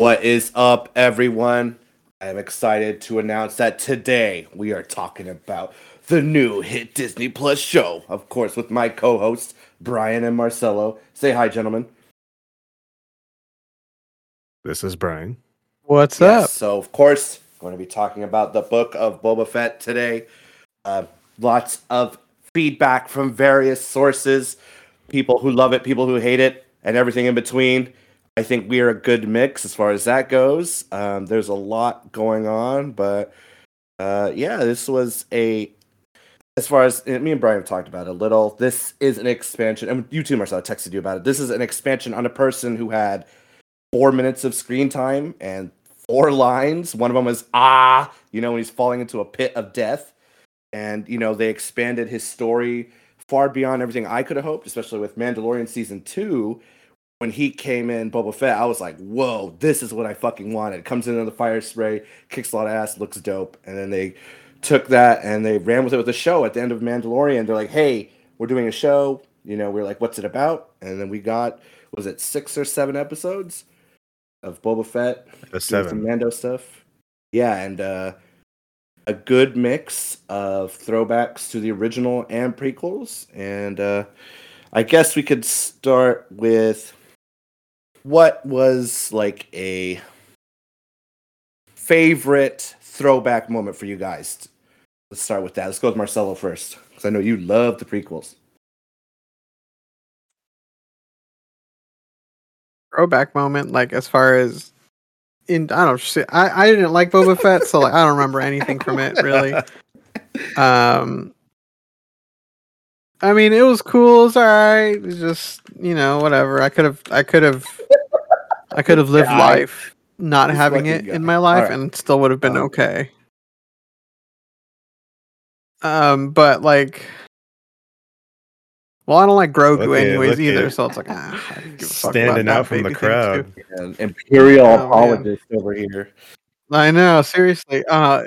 What is up, everyone? I am excited to announce that today we are talking about the new hit Disney Plus show. Of course, with my co hosts, Brian and Marcelo. Say hi, gentlemen. This is Brian. What's Yes, up? So, of course, going to be talking about the book of Boba Fett today. Uh, lots of feedback from various sources people who love it, people who hate it, and everything in between. I think we are a good mix as far as that goes. Um, there's a lot going on, but uh, yeah, this was a. As far as me and Brian have talked about it a little, this is an expansion. And you too, Marcel, I texted you about it. This is an expansion on a person who had four minutes of screen time and four lines. One of them was ah, you know, when he's falling into a pit of death. And you know, they expanded his story far beyond everything I could have hoped, especially with Mandalorian season two. When he came in, Boba Fett, I was like, "Whoa, this is what I fucking wanted." Comes in on the fire spray, kicks a lot of ass, looks dope, and then they took that and they ran with it with a show at the end of Mandalorian. They're like, "Hey, we're doing a show." You know, we're like, "What's it about?" And then we got was it six or seven episodes of Boba Fett A doing some seven. Mando stuff. Yeah, and uh, a good mix of throwbacks to the original and prequels. And uh, I guess we could start with what was like a favorite throwback moment for you guys. Let's start with that. Let's go with Marcelo first, because I know you love the prequels. Throwback moment, like as far as in I don't see I, I didn't like Boba Fett, so like I don't remember anything from it really. Um I mean it was cool, it's alright. It's just you know, whatever. I could have I could have I could have lived guy. life not having fucking it in my life Alright. and still would have been Um, okay. Um, but like well, I don't like Grogu Look anyways look either, at- so it's like ah, I give a Standing that out from the baby thing, too. crowd. And Imperial Oh, man. apologist over here. I know, seriously. Uh,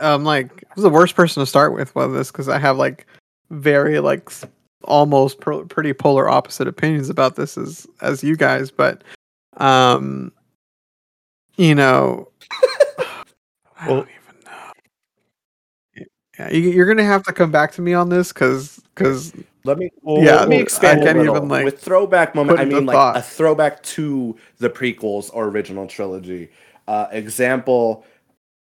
I'm like, I was the worst person to start with with this because I have like very like almost pro- pretty polar opposite opinions about this as as you guys, but um, you know, I Well- don't even know. Yeah, you, you're gonna have to come back to me on this because because Let me Yeah, let me expand a can't little. even, like, with throwback moment. I mean like thought. a throwback to the prequels or original trilogy. Uh, example,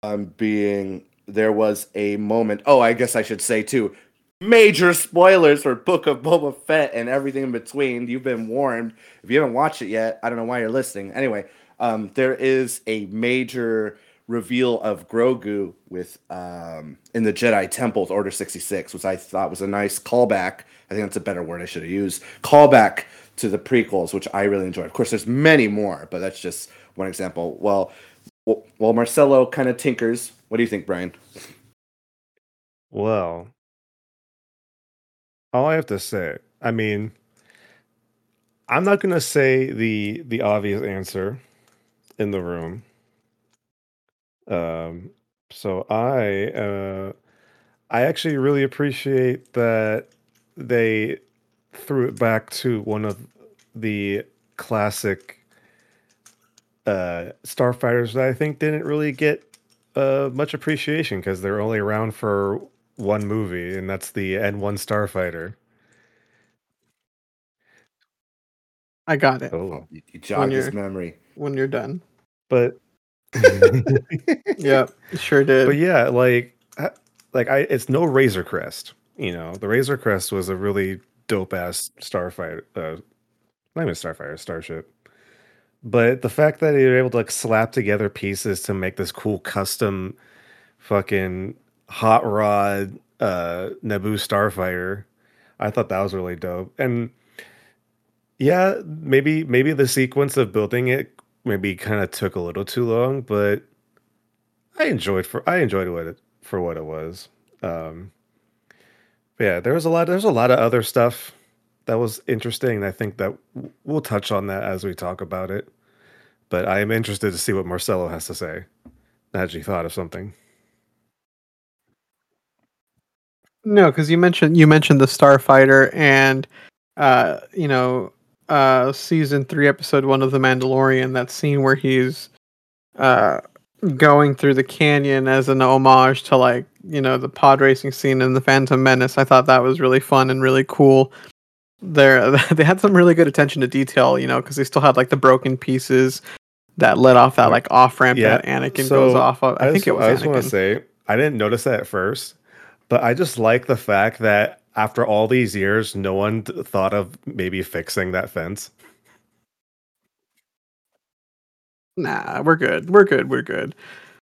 um, being there was a moment. Oh, I guess I should say too. Major spoilers for Book of Boba Fett and everything in between. You've been warned. If you haven't watched it yet, I don't know why you're listening. Anyway, um, there is a major reveal of Grogu with um, in the Jedi Temple with Order 66, which I thought was a nice callback. I think that's a better word I should have used. Callback to the prequels, which I really enjoyed. Of course, there's many more, but that's just one example. Well, well, well Marcelo kind of tinkers. What do you think, Brian? Well, all I have to say, I mean, I'm not gonna say the the obvious answer in the room. Um, so I uh, I actually really appreciate that they threw it back to one of the classic uh starfighters that I think didn't really get uh much appreciation because they're only around for one movie, and that's the N1 Starfighter. I got it Oh, You, you jogged his memory. when you're done. but yeah, sure did. but yeah, like like I, it's no Razor Crest. You know, the Razor Crest was a really dope ass starfighter. Uh, not even starfighter, starship. But the fact that they were able to like slap together pieces to make this cool custom fucking hot rod uh Naboo starfighter, I thought that was really dope. And yeah, maybe maybe the sequence of building it maybe kind of took a little too long, but I enjoyed for I enjoyed what it for what it was. Um yeah, there was a lot there's a lot of other stuff that was interesting. I think that we'll touch on that as we talk about it. But I am interested to see what Marcelo has to say. Had you thought of something? No, because you mentioned you mentioned the Starfighter, and uh, you know, uh season three, episode one of The Mandalorian, that scene where he's uh going through the canyon as an homage to like, you know, the pod racing scene in the Phantom Menace. I thought that was really fun and really cool. There they had some really good attention to detail, you know, because they still had like the broken pieces that let off that like off ramp Yeah, that Anakin so goes off of. I, I think just, it was I just want to say I didn't notice that at first, but I just like the fact that after all these years, no one thought of maybe fixing that fence. Nah, we're good. We're good. We're good.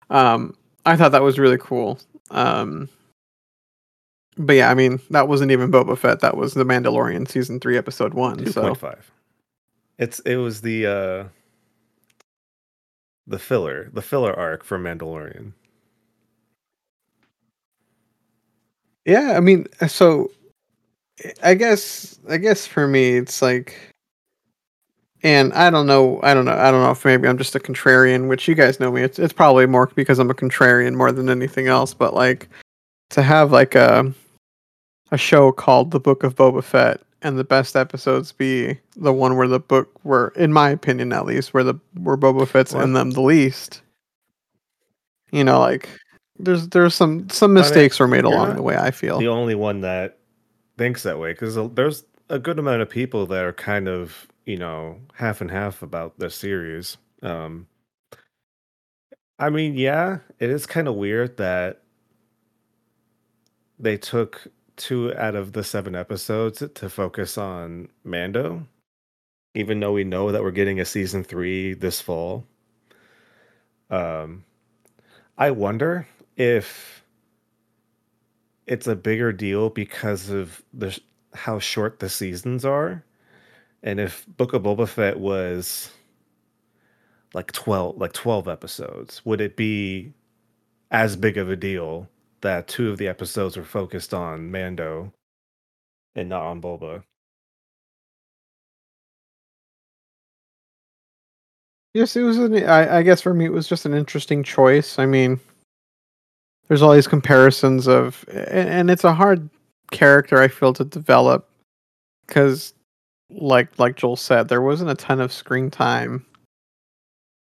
Um, I thought that was really cool. Um, but yeah, I mean, that wasn't even Boba Fett. That was the Mandalorian season three, episode one. Two So point five. It's it was the uh the filler, the filler arc for Mandalorian. Yeah, I mean, uh, so I guess I guess for me, it's like, and I don't know, I don't know, I don't know if maybe I'm just a contrarian, which you guys know me. It's it's probably more because I'm a contrarian more than anything else. But like to have like a a show called The Book of Boba Fett and the best episodes be the one where the book were in my opinion at least where the where Boba Fett's Well- in them the least. You know, like there's there's some some mean, mistakes were made along the way, I feel. The only one that thinks that way because there's a good amount of people that are kind of you know half and half about this series. Um, I mean, yeah, it is kind of weird that they took two out of the seven episodes to focus on Mando, even though we know that we're getting a season three this fall. Um, I wonder if it's a bigger deal because of the how short the seasons are, and if Book of Boba Fett was like twelve, like twelve episodes, would it be as big of a deal that two of the episodes were focused on Mando and not on Boba? Yes, it was. An, I, I guess for me, it was just an interesting choice. I mean, there's all these comparisons of, and, and it's a hard character I feel to develop because, like like Joel said, there wasn't a ton of screen time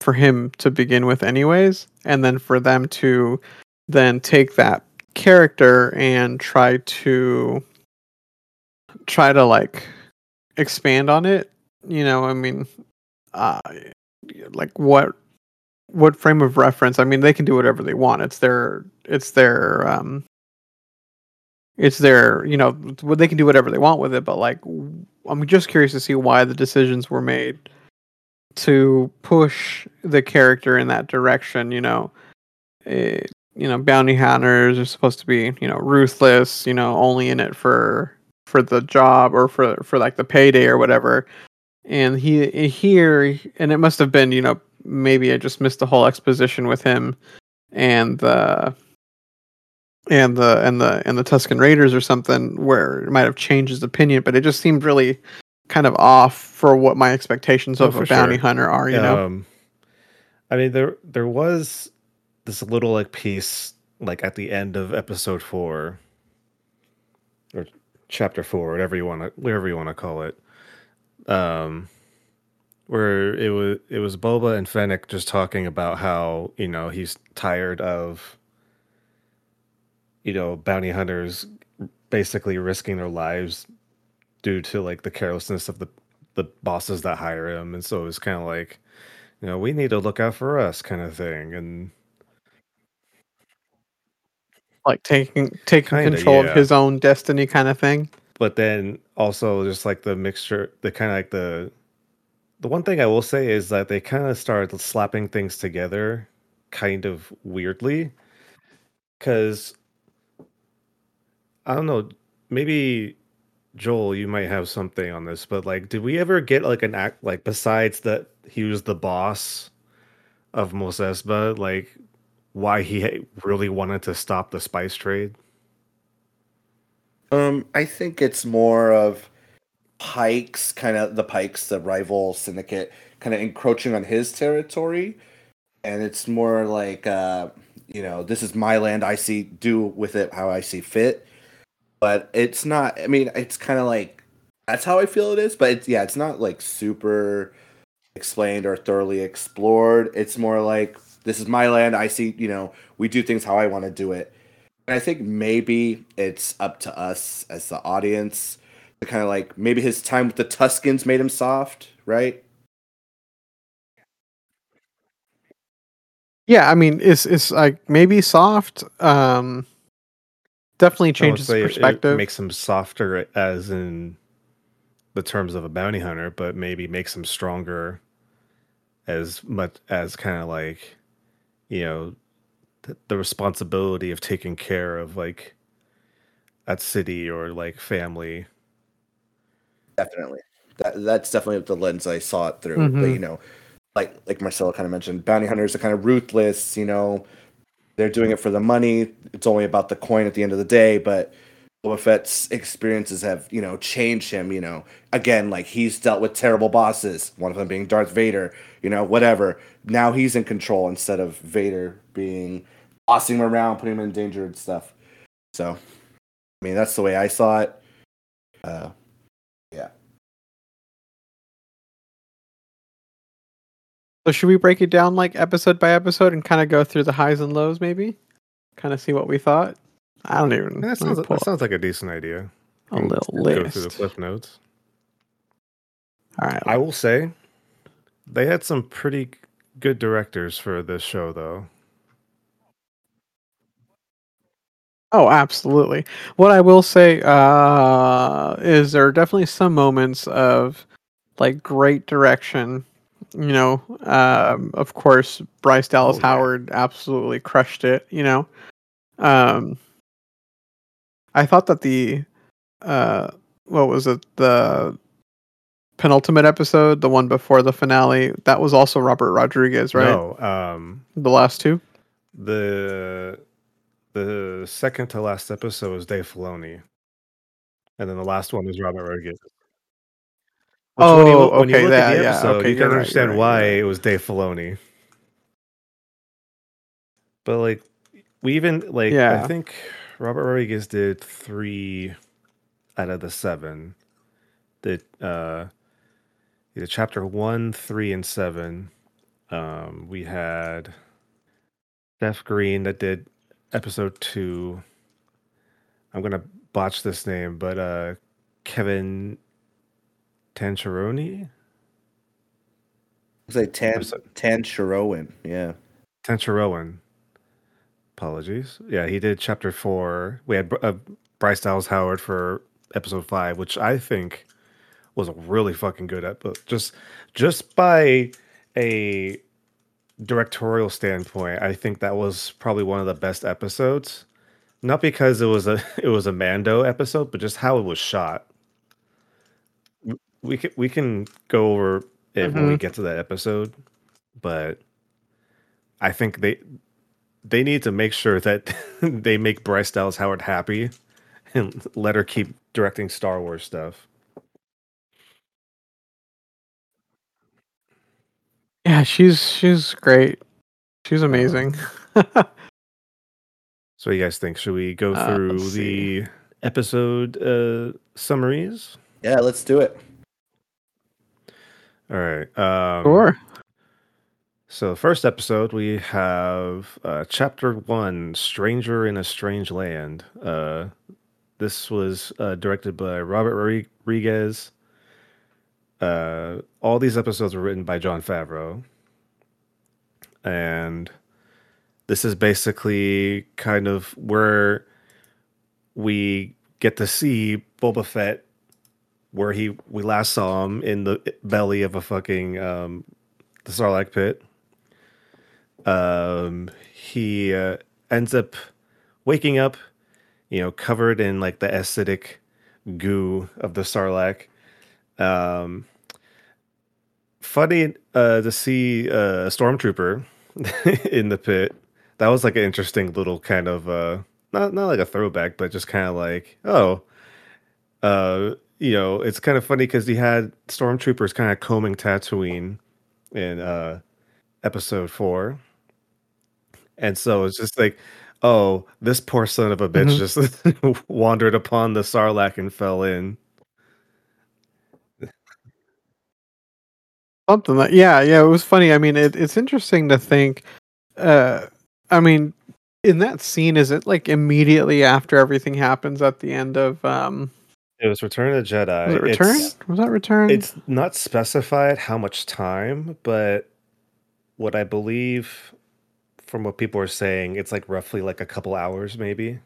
for him to begin with, anyways, and then for them to then take that character and try to try to like expand on it. You know, I mean, uh, like what what frame of reference i mean they can do whatever they want. It's their it's their um it's their you know they can do whatever they want with it but like I'm just curious to see why the decisions were made to push the character in that direction you know? Eh, you know bounty hunters are supposed to be you know ruthless you know only in it for for the job or for for like the payday or whatever. And he here and it must have been you know maybe i just missed the whole exposition with him and the and the and the and the Tusken raiders or something where it might have changed his opinion but it just seemed really kind of off for what my expectations Oh, of a bounty sure. hunter are you know Um, I mean, there there was this little like piece like at the end of episode four or chapter four, whatever you want to whatever you want to call it. Um, where it was it was Boba and Fennec just talking about how you know he's tired of you know bounty hunters basically risking their lives due to like the carelessness of the the bosses that hire him, and so it's kind of like you know we need to look out for us kind of thing. And like taking taking Kinda, control yeah. of his own destiny kind of thing? But then also just like the mixture the kind of like the the one thing i will say is that they kind of started slapping things together kind of weirdly. Because i don't know maybe joel you might have something on this but like did we ever get like an act like besides that he was the boss of Mos Espa, like why he really wanted to stop the spice trade? Um, I think it's more of Pikes, kind of the Pikes, the rival syndicate, kind of encroaching on his territory, and it's more like, uh, you know, this is my land. I see do with it how I see fit. But it's not. I mean, it's kind of like That's how I feel it is, but it's, yeah, it's not like super explained or thoroughly explored. It's more like this is my land. I see, you know, we do things how I want to do it. And I think maybe it's up to us as the audience kind of like maybe his time with the Tuskens made him soft, right? Yeah, I mean, it's it's like maybe soft. Um, definitely changes say it- perspective. It makes him softer, as in the terms of a bounty hunter, but maybe makes him stronger, as much as kind of like, you know, th- the responsibility of taking care of like that city or like family. Definitely. That that's definitely the lens I saw it through. But, Mhm. you know, like like Marcelo kind of mentioned, bounty hunters are kind of ruthless. You know, they're doing it for the money. It's only about the coin at the end of the day. But Boba Fett's experiences have you know changed him. You know, again, like he's dealt with terrible bosses. One of them being Darth Vader. You know, whatever. Now he's in control instead of Vader being bossing him around, putting him in danger and stuff. So, I mean, that's the way I saw it. Uh, So should we break it down like episode by episode and kind of go through the highs and lows, maybe? Kind of see what we thought. I don't even. That sounds that sounds like a decent idea. a little Go through the cliff notes. All right. I will say, they had some pretty good directors for this show, though. Oh, absolutely. What I will say uh, is there are definitely some moments of like great direction. You know, um, of course, Bryce Dallas Oh, yeah. Howard absolutely crushed it. You know, um, I thought that the uh, what was it the penultimate episode, the one before the finale, that was also Robert Rodriguez, right? No, um, The last two. the the second to last episode was Dave Filoni, and then the last one was Robert Rodriguez. Which when you Oh, when you okay, look at yeah, the yeah, okay, you can right, understand right, why it was Dave Filoni. But like, we even like I think Robert Rodriguez did three out of the seven. That uh, he did chapter one, three, and seven. Um, we had Steph Green that did episode two. I'm gonna botch this name, but uh, Kevin Tancheroni. It's like Tan so- Yeah. Tancharoen. Apologies. Yeah, he did chapter four. We had uh, Bryce Dallas Howard for episode five, which I think was a really fucking good episode. Just just by a directorial standpoint, I think that was probably one of the best episodes. Not because it was a it was a Mando episode, but just how it was shot. W- We can we can go over it when we get to that episode, but I think they they need to make sure that they make Bryce Dallas Howard happy and let her keep directing Star Wars stuff. Yeah, she's she's great. She's amazing. So, what do you guys think? Should we go Uh, through let's the episode uh, summaries? Yeah, let's do it. All right. Um, sure. So, the first episode, we have uh, chapter one Stranger in a Strange Land. Uh, this was uh, directed by Robert Rodriguez. Uh, all these episodes were written by Jon Favreau. And this is basically kind of where we get to see Boba Fett where he we last saw him in the belly of a fucking um the Sarlacc pit. Um he uh, ends up waking up, you know, covered in like the acidic goo of the Sarlacc. Um funny uh to see uh, a stormtrooper in the pit. That was like an interesting little kind of uh not not like a throwback, but just kind of like, oh, uh, you know, it's kind of funny because he had stormtroopers kind of combing Tatooine in uh episode four, and so it's just like, oh, this poor son of a bitch Mhm. just wandered upon the Sarlacc and fell in. Something like yeah, yeah. It was funny. I mean, it, it's interesting to think. Uh, I mean, in that scene, is it like immediately after everything happens at the end of um? It was Return of the Jedi. Was it Return? It's, was that Return? it's not specified how much time, but what I believe from what people are saying, it's like roughly like a couple hours, maybe.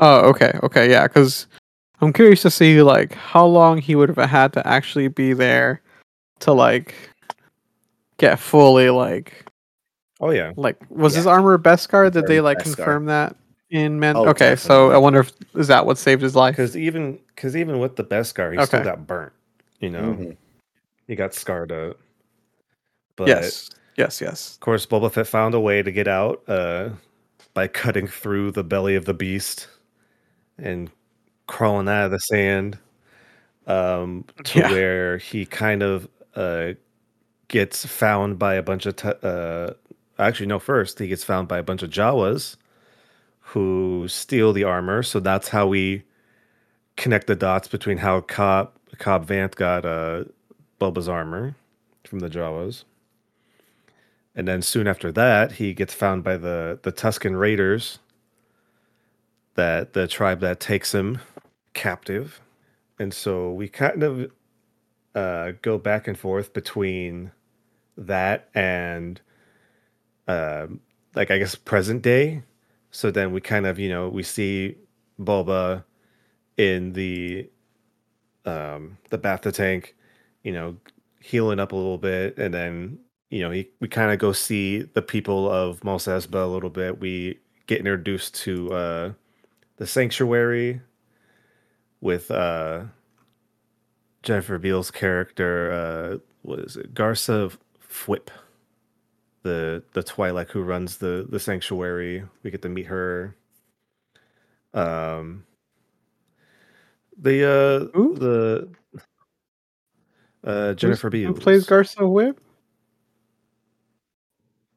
Oh, okay, okay, yeah. Because I'm curious to see like how long he would have had to actually be there to like get fully like Oh yeah. like was his Yeah. armor Beskar? Did they like Beskar. confirm that in Men? Oh, okay, so I wonder if is that what saved his life? Because even because even with the Beskar, he still got burnt. You know, Mhm. he got scarred up. But yes, yes, yes. of course, Boba Fett found a way to get out uh, by cutting through the belly of the beast and crawling out of the sand um, to Yeah. where he kind of uh, gets found by a bunch of. T- uh, actually, no. First, he gets found by a bunch of Jawas who steal the armor. So that's how we connect the dots between how Cobb Cobb Vanth got uh, Boba's armor from the Jawas. And then soon after that, he gets found by the the Tusken Raiders. That the tribe that takes him captive, and so we kind of uh, go back and forth between that and um like I guess present day. So then we kind of you know we see Boba in the um the Bacta tank, you know, healing up a little bit, and then you know he, we kind of go see the people of Mos Espa a little bit. We get introduced to uh the sanctuary with uh Jennifer Beals character uh what is it Garsa Fwip the the Twi'lek who runs the the sanctuary we get to meet her um the uh Who? the uh Who's- Jennifer who plays Garsa Fwip?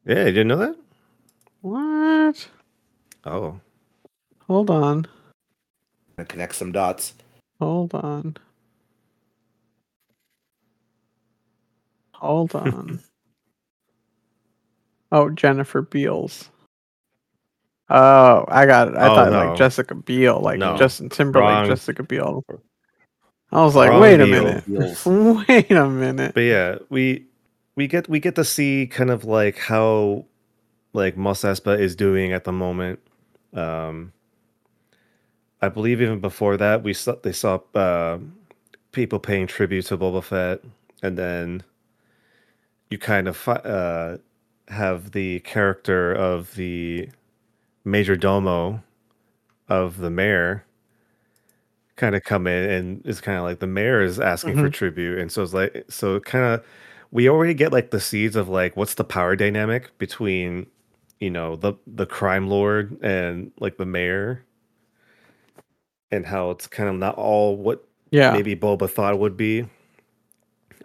yeah you didn't know that What? oh Hold on, Gonna connect some dots. hold on, hold on. oh, Jennifer Beals. Oh, I got it. I Oh, thought no. like Jessica Biel, like No. Justin Timberlake, Wrong. Jessica Biel. I was like, Wrong wait a Biel. minute, wait a minute. but yeah we we get we get to see kind of like how like Mos Espa is doing at the moment um I believe even before that we saw they saw uh, people paying tribute to Boba Fett and then you kind of fi- uh, have the character of the major domo of the mayor kind of come in and it's kind of like the mayor is asking for tribute. And so it's like so kind of we already get like the seeds of like what's the power dynamic between you know the the crime lord and like the mayor? And how it's kind of not all what Yeah, maybe Boba thought it would be.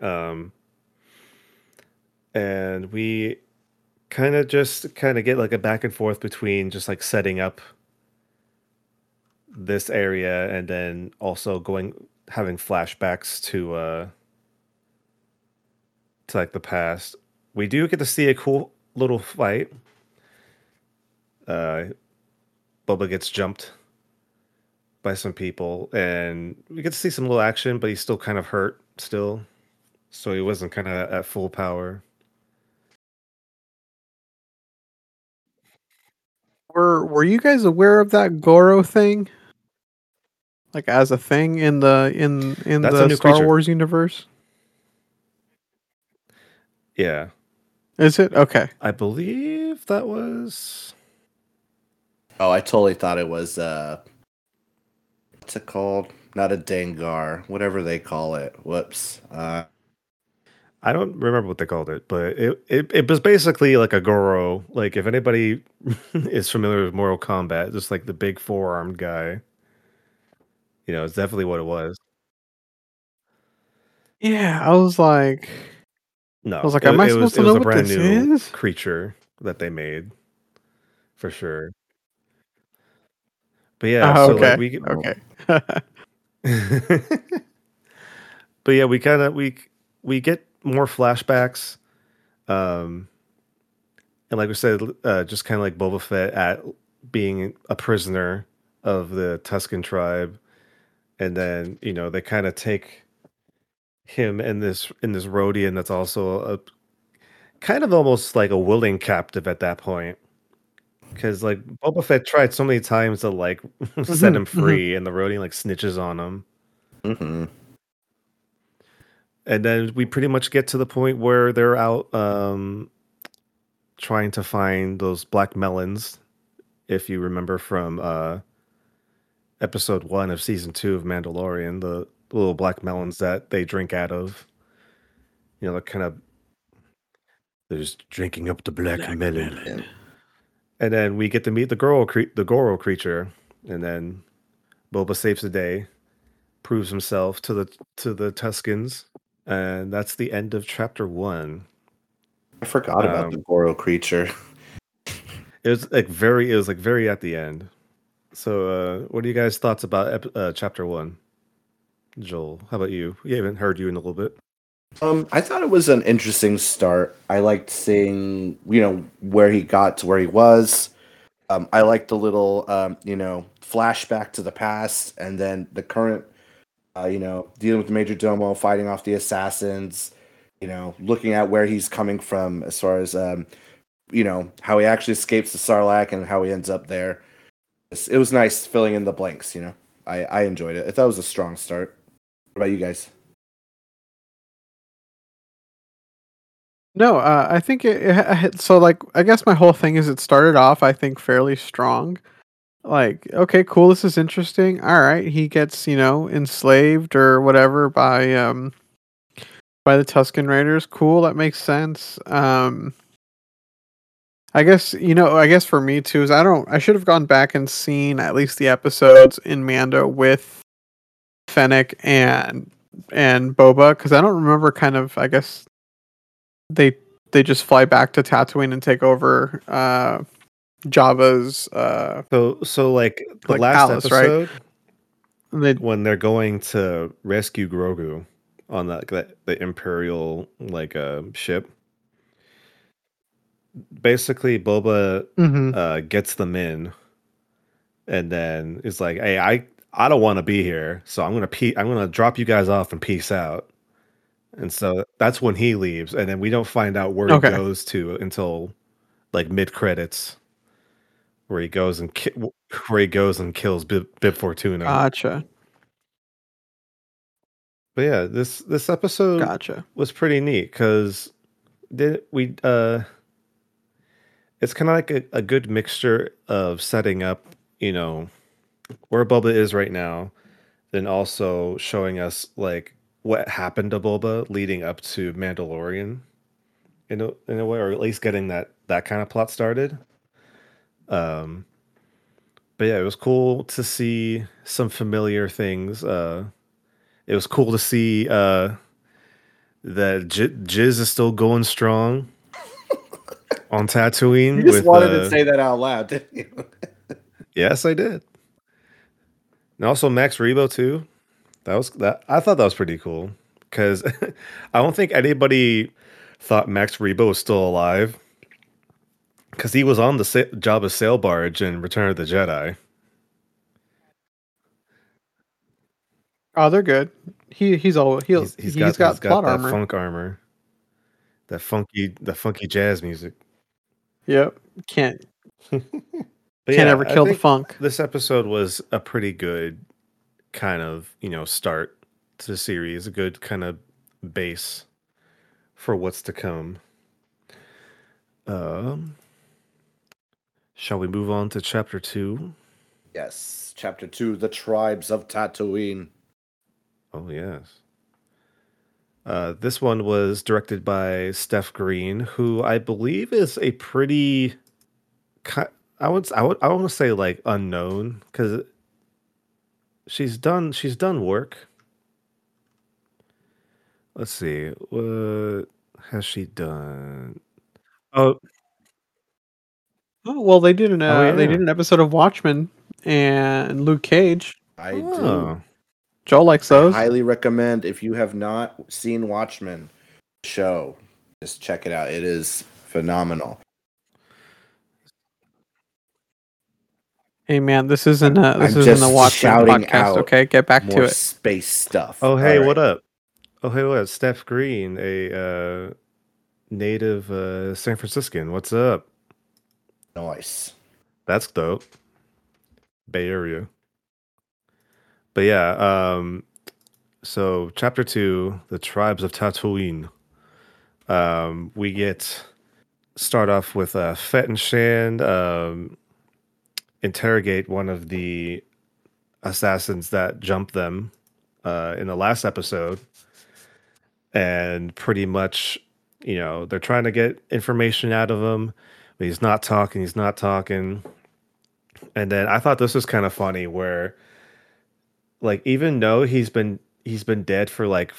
Um, and we kind of just kind of get like a back and forth between just like setting up this area and then also going having flashbacks to uh to like the past. We do get to see a cool little fight. Uh Boba gets jumped by some people and we get to see some little action but he's still kind of hurt still so he wasn't kind of at full power were were you guys aware of that Goro thing? Like as a thing in the in in That's the Star creature. Wars universe? yeah Is it okay? i believe that was Oh, I totally thought it was uh what's it called? Not a Dengar, whatever they call it. Whoops. Uh i don't remember what they called it but it, it, it was basically like a goro like if anybody is familiar with mortal kombat just like the big four-armed guy you know it's definitely what it was Yeah, I was like, no I was like, it- am I it was- supposed to it was know a what brand this new is? creature that they made for sure but yeah oh, so okay, like we get okay. but yeah, we kind of we we get more flashbacks, um, and like we said, uh, just kind of like Boba Fett at being a prisoner of the Tusken tribe, and then you know they kind of take him in this in this Rodian that's also a kind of almost like a willing captive at that point. Because like Boba Fett tried so many times to like set Mhm, him mhm. free, and the Rodian like snitches on him. hmm and then we pretty much get to the point where they're out um trying to find those black melons if you remember from uh episode one of season two of mandalorian the little black melons that they drink out of. You know they're kind of they're just drinking up the black, melon. and then we get to meet the Goro, cre- the Goro creature and then boba saves the day proves himself to the to the Tuskens and that's the end of chapter one I forgot about Um, the Goro creature. It was like very. It was like very at the end. So, uh, what are you guys' thoughts about ep- uh, chapter one? Joel, how about you? We haven't heard you in a little bit. Um, I thought it was an interesting start. I liked seeing, you know, where he got to where he was. Um, I liked the little, um, you know, flashback to the past and then the current, uh, you know, dealing with the Major Domo, fighting off the assassins, you know, looking at where he's coming from as far as, um, you know, how he actually escapes the Sarlacc and how he ends up there. It was nice filling in the blanks, you know. I, I enjoyed it. I thought it was a strong start. What about you guys? No, uh, I think it, it so. Like, I guess my whole thing is it started off, I think, fairly strong. Like, okay, cool, this is interesting. All right, he gets you know enslaved or whatever by um by the Tusken Raiders. Cool, that makes sense. Um, I guess you know. I guess for me too is I don't. I should have gone back and seen at least the episodes in Mando with Fennec and and Boba because I don't remember. Kind of, I guess they they just fly back to Tatooine and take over uh Jabba's uh So, so like the Like last Alice, right? episode they when they're going to rescue Grogu on the the, the Imperial like uh, ship. Basically, Boba mhm. uh, gets them in, and then is like, "Hey, I I don't want to be here, so I'm gonna pe- I'm gonna drop you guys off and peace out." And so that's when he leaves, and then we don't find out where Okay. he goes to until like mid credits, where he goes and ki- where he goes and kills Bib, Bib Fortuna. Gotcha. but yeah, this this episode Gotcha. was pretty neat because did we uh it's kind of like a, a good mixture of setting up you know where Boba is right now then also showing us like what happened to Boba leading up to Mandalorian in a, in a way or at least getting that that kind of plot started um but yeah it was cool to see some familiar things uh it was cool to see uh that J- Jizz is still going strong on Tatooine. You just with, wanted uh, to say that out loud, didn't you? yes, I did. And also Max Rebo too. That was that. I thought that was pretty cool because I don't think anybody thought Max Rebo was still alive because he was on the sa- Jabba sail barge in Return of the Jedi. Oh, they're good. He he's all he'll, He's, he's he's got, he's got plot that armor. funk armor, that funky, the funky jazz music. Yep. Can't can't yeah, ever kill the funk. this episode was a pretty good kind of you know start to the series a good kind of base for what's to come um shall we move on to chapter two? Yes, chapter two, the tribes of Tatooine. Oh yes uh this one was directed by steph green who i believe is a pretty i would i would i want to say like unknown because she's done she's done work let's see what has she done oh Oh well, they did an uh, Oh, they did an episode of Watchmen and Luke Cage. I do. oh. Joel likes those. Highly recommend if you have not seen Watchmen show, just check it out. It is phenomenal. Hey man, this isn't a this I'm isn't just a Watchmen podcast. out Okay, get back More to it. space stuff. Oh hey, All what up? Oh hey, what? up? Steph Green, a uh, native uh, San Franciscan. What's up? Nice. That's dope. Bay Area. But yeah, um, so chapter two, the tribes of Tatooine. Um, we get start off with uh, Fett and Shand um, interrogate one of the assassins that jumped them uh, in the last episode, and pretty much, you know, they're trying to get information out of him, but he's not talking. He's not talking. And then I thought this was kind of funny, where, like, even though he's been he's been dead for like,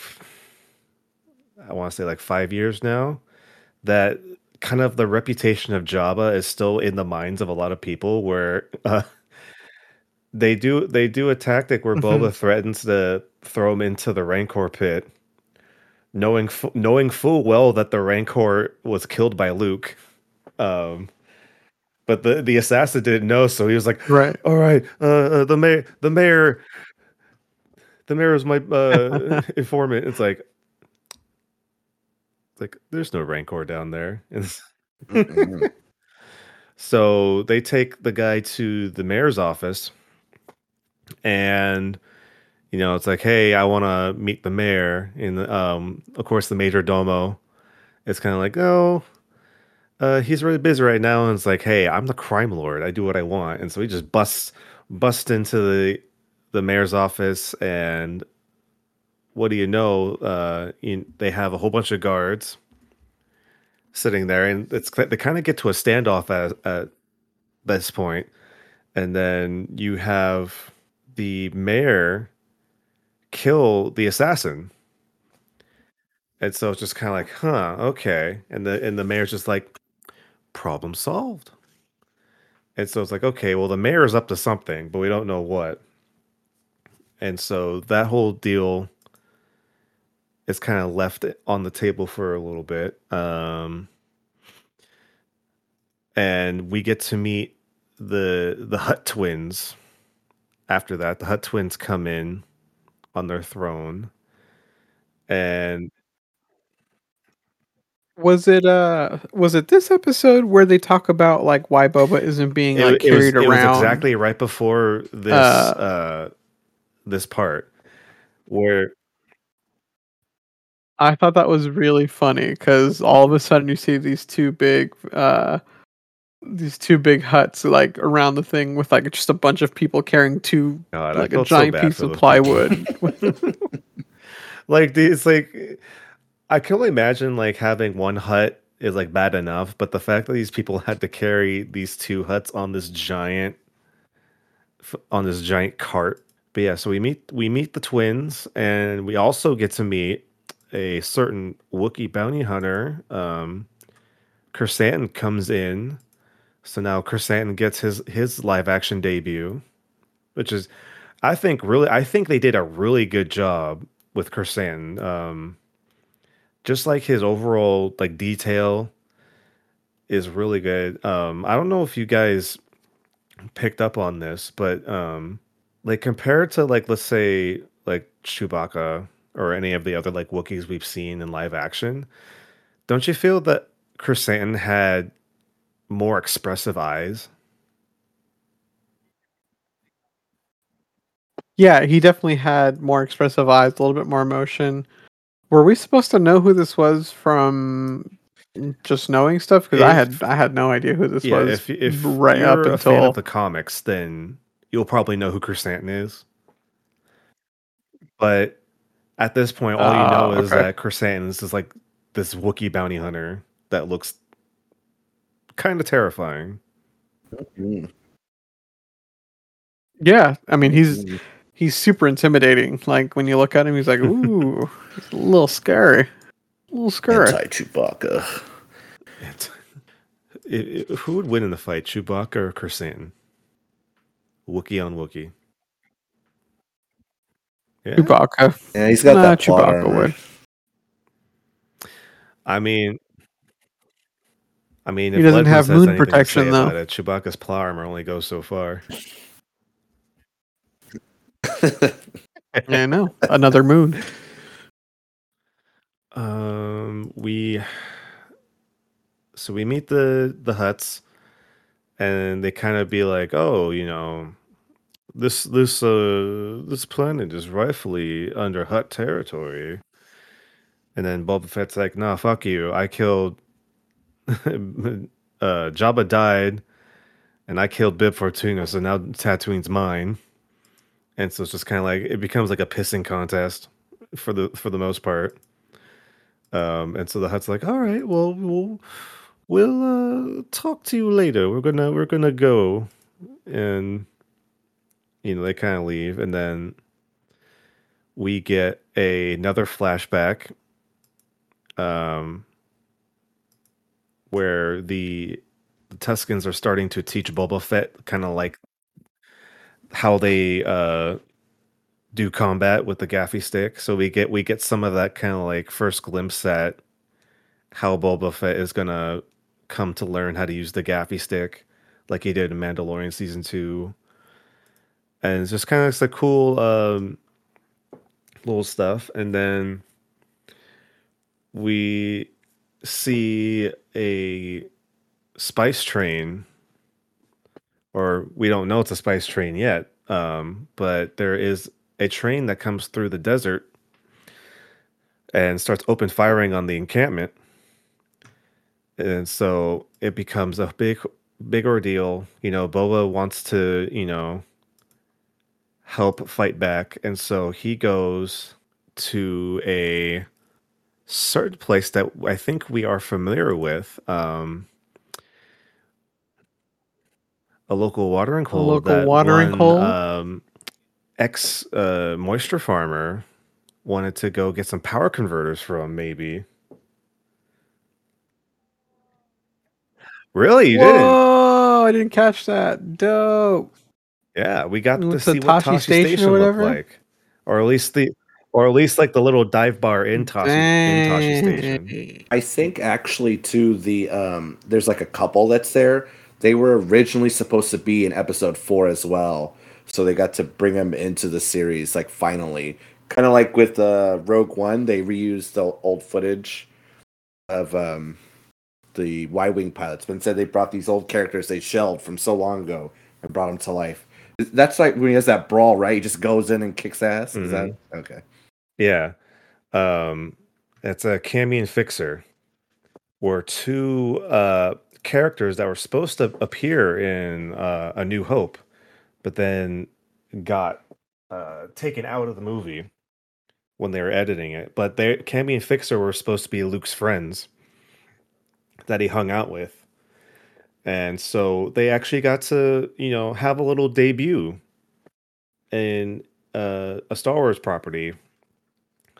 I want to say like five years now, that kind of the reputation of Jabba is still in the minds of a lot of people, where uh, they do they do a tactic where Mhm. Boba threatens to throw him into the Rancor pit, knowing knowing full well that the Rancor was killed by Luke. Um, but the the assassin didn't know, so he was like, Right. "All right, uh, uh, the mayor, the mayor, the mayor is my uh, informant." It's like, it's like there's no Rancor down there. It's-. So they take the guy to the mayor's office, and you know it's like, hey, I want to meet the mayor. And um, of course, the major domo is kind of like, oh, uh, he's really busy right now. And it's like, hey, I'm the crime lord. I do what I want. And so he just busts bust into the the mayor's office, and what do you know? Uh, you, they have a whole bunch of guards sitting there, and it's they kind of get to a standoff at, at this point, and then you have the mayor kill the assassin, and so it's just kind of like, huh, okay, and the and the mayor's just like, problem solved, and so it's like, okay, well the mayor's up to something, but we don't know what, and so that whole deal is kind of left on the table for a little bit. Um, and we get to meet the the Hutt twins. After that, the Hutt twins come in on their throne, and Was it uh was it this episode where they talk about like why Boba isn't being it, like it was, carried it was around? exactly right before this Uh, uh, this part where I thought that was really funny because all of a sudden you see these two big uh these two big Hutts like around the thing with like just a bunch of people carrying two God, like a felt so giant piece of plywood. like it's like I can only imagine like having one Hutt is like bad enough, but the fact that these people had to carry these two Hutts on this giant on this giant cart. But yeah, so we meet we meet the twins, and we also get to meet a certain Wookiee bounty hunter. Um, Krrsantan comes in, so now Krrsantan gets his his live action debut, which is, I think, really, I think they did a really good job with Krrsantan. Um, just like his overall like detail is really good. Um, I don't know if you guys picked up on this, but um, like compared to like let's say like Chewbacca or any of the other like Wookiees we've seen in live action, don't you feel that Chris Chrysanthemum had more expressive eyes? yeah, he definitely had more expressive eyes, a little bit more emotion. Were we supposed to know who this was from just knowing stuff? Because I had I had no idea who this yeah, was if if right you're up a fan until of the comics, then you'll probably know who Chrysanthemum is. But at this point, all you know Ah, is okay. that Chrysanthemum is like this Wookiee bounty hunter that looks kind of terrifying. Mm. yeah. I mean, he's Mm. He's super intimidating. Like when you look at him, he's like, ooh, he's a little scary, a little scary. Anti Chewbacca. It, it, it- who would win in the fight, Chewbacca or Krrsantan? Wookie on Wookie. Yeah. Chewbacca. Yeah, he's got Nah, that plot Chewbacca would. I mean, I mean, He if doesn't Ledman have says moon protection, though. about It, Chewbacca's plow armor only goes so far. I know. Another moon. Um, we so we meet the the Hutts, and they kind of be like, "Oh, you know, this this uh this planet is rightfully under Hutt territory." And then Boba Fett's like, "Nah, fuck you. I killed. uh, Jabba died, and I killed Bib Fortuna, so now Tatooine's mine." And so it's just kind of like it becomes like a pissing contest for the for the most part. Um, and so the Hutt's like, all right, well, we'll we'll uh, talk to you later. We're gonna we're gonna go, and you know they kind of leave, and then we get a, another flashback, um, where the, the Tuskens are starting to teach Boba Fett kind of like how they uh do combat with the gaffi stick. So we get we get some of that kind of like first glimpse at how Boba Fett is gonna come to learn how to use the gaffi stick, like he did in Mandalorian season two. And it's just kind of like cool um, little stuff. And then we see a spice train, or we don't know it's a spice train yet. Um, but there is a train that comes through the desert and starts open firing on the encampment. And so it becomes a big, big ordeal. You know, Boba wants to, you know, help fight back. And so he goes to a certain place that I think we are familiar with. Um, a local watering hole. A local that watering one, hole? Um, ex uh, moisture farmer wanted to go get some power converters from. Maybe. Really, you didn't? Whoa! I didn't catch that. Dope. Yeah, we got to see the what Tosche Tosche Station or Station, looked like, or at least the, or at least like the little dive bar in Tosche in Tosche Station. I think actually too the um there's like a couple that's there. They were originally supposed to be in episode four as well, so they got to bring them into the series like finally. Kind of like with uh, Rogue One, they reused the old footage of um the Y wing pilots, but instead they brought these old characters they shelled from so long ago and brought them to life. That's like when he has that brawl, right? He just goes in and kicks ass. Is that okay? Yeah, um, it's a Camie and Fixer, were two uh characters that were supposed to appear in uh, A New Hope, but then got uh taken out of the movie when they were editing it. But they Camie and Fixer were supposed to be Luke's friends that he hung out with. And so they actually got to, you know, have a little debut in uh, a Star Wars property.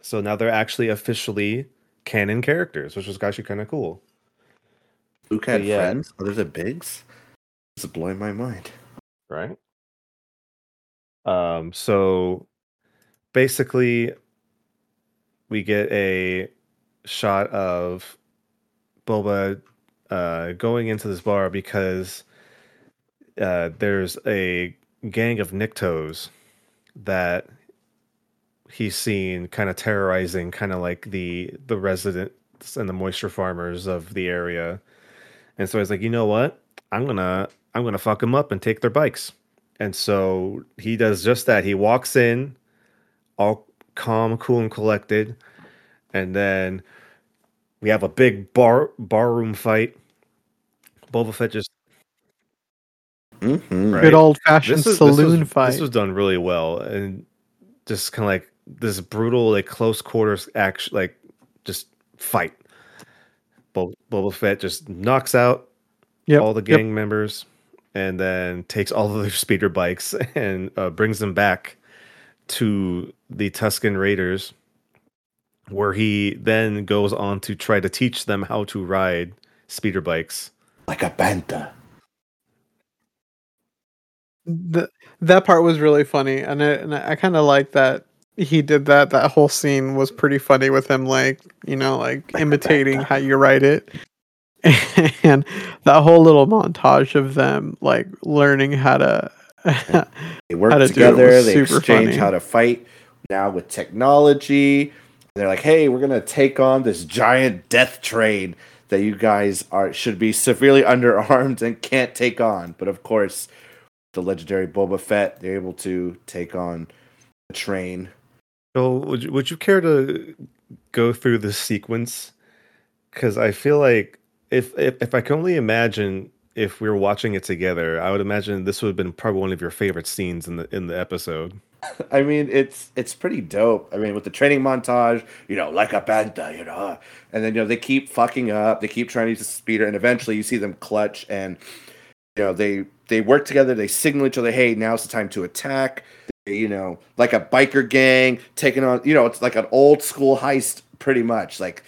So now they're actually officially canon characters, which was actually kind of cool. Luke had yeah. friends other than Biggs. This is blowing my mind. right? Um, so basically, we get a shot of Boba uh, going into this bar because uh, there's a gang of Niktos that he's seen kind of terrorizing, kind of like the the residents and the moisture farmers of the area. And so he's like, you know what? I'm gonna I'm gonna fuck them up and take their bikes. And so he does just that. He walks in, all calm, cool, and collected, and then we have a big bar barroom fight. Boba Fett just Mm-hmm. Right. Good old fashioned this was, saloon this was, fight. This was done really well, and just kind of like this brutal, like close quarters action, like just fight. Bo- Boba Fett just knocks out Yep, all the yep. gang members, and then takes all of their speeder bikes and uh, brings them back to the Tusken Raiders, where he then goes on to try to teach them how to ride speeder bikes. Like a bantha. Th- that part was really funny, and I, and I kind of like that he did that. That whole scene was pretty funny with him, like you know, like imitating how you write it, and that whole little montage of them like learning how to. They work to together. They exchange funny. how to fight. Now with technology, they're like, "Hey, we're gonna take on this giant death train that you guys are should be severely underarmed and can't take on." But of course, the legendary Boba Fett, they're able to take on the train. So would you, would you care to go through this sequence? Because I feel like if, if if I can only imagine if we were watching it together, I would imagine this would have been probably one of your favorite scenes in the in the episode. I mean, it's it's pretty dope. I mean, with the training montage, you know, like a bantha, you know, and then you know they keep fucking up, they keep trying to the speeder, and eventually you see them clutch, and you know they they work together, they signal each other, hey, now's the time to attack. You know, like a biker gang taking on, you know, it's like an old school heist, pretty much. Like,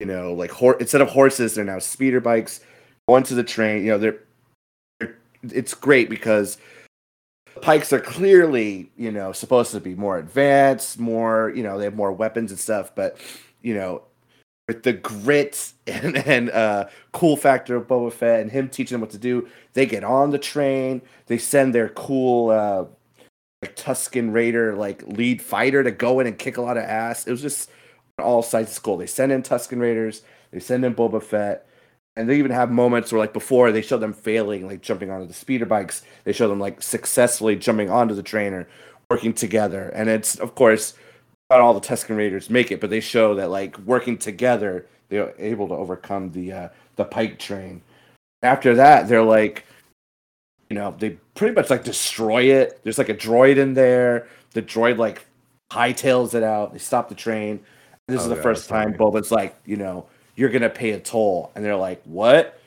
you know, like hor- instead of horses, they're now speeder bikes going to the train. You know, they're, they're it's great because Pykes are clearly you know supposed to be more advanced more you know they have more weapons and stuff but you know with the grit and, and uh cool factor of Boba Fett and him teaching them what to do. They get on the train. They send their cool uh like Tusken Raider like lead fighter to go in and kick a lot of ass. It was just all sides of school. They send in Tusken Raiders. They send in Boba Fett. And they even have moments where like before they show them failing like jumping onto the speeder bikes. They show them like successfully jumping onto the trainer working together. And it's of course not all the tusken raiders make it but they show that like working together they're able to overcome the uh the Pyke train. After that they're like you know they pretty much like destroy it. There's like a droid in there. The droid like hightails it out. They stop the train. This Oh, is the yeah, first time sorry. boba's like you know you're gonna pay a toll. And they're like what?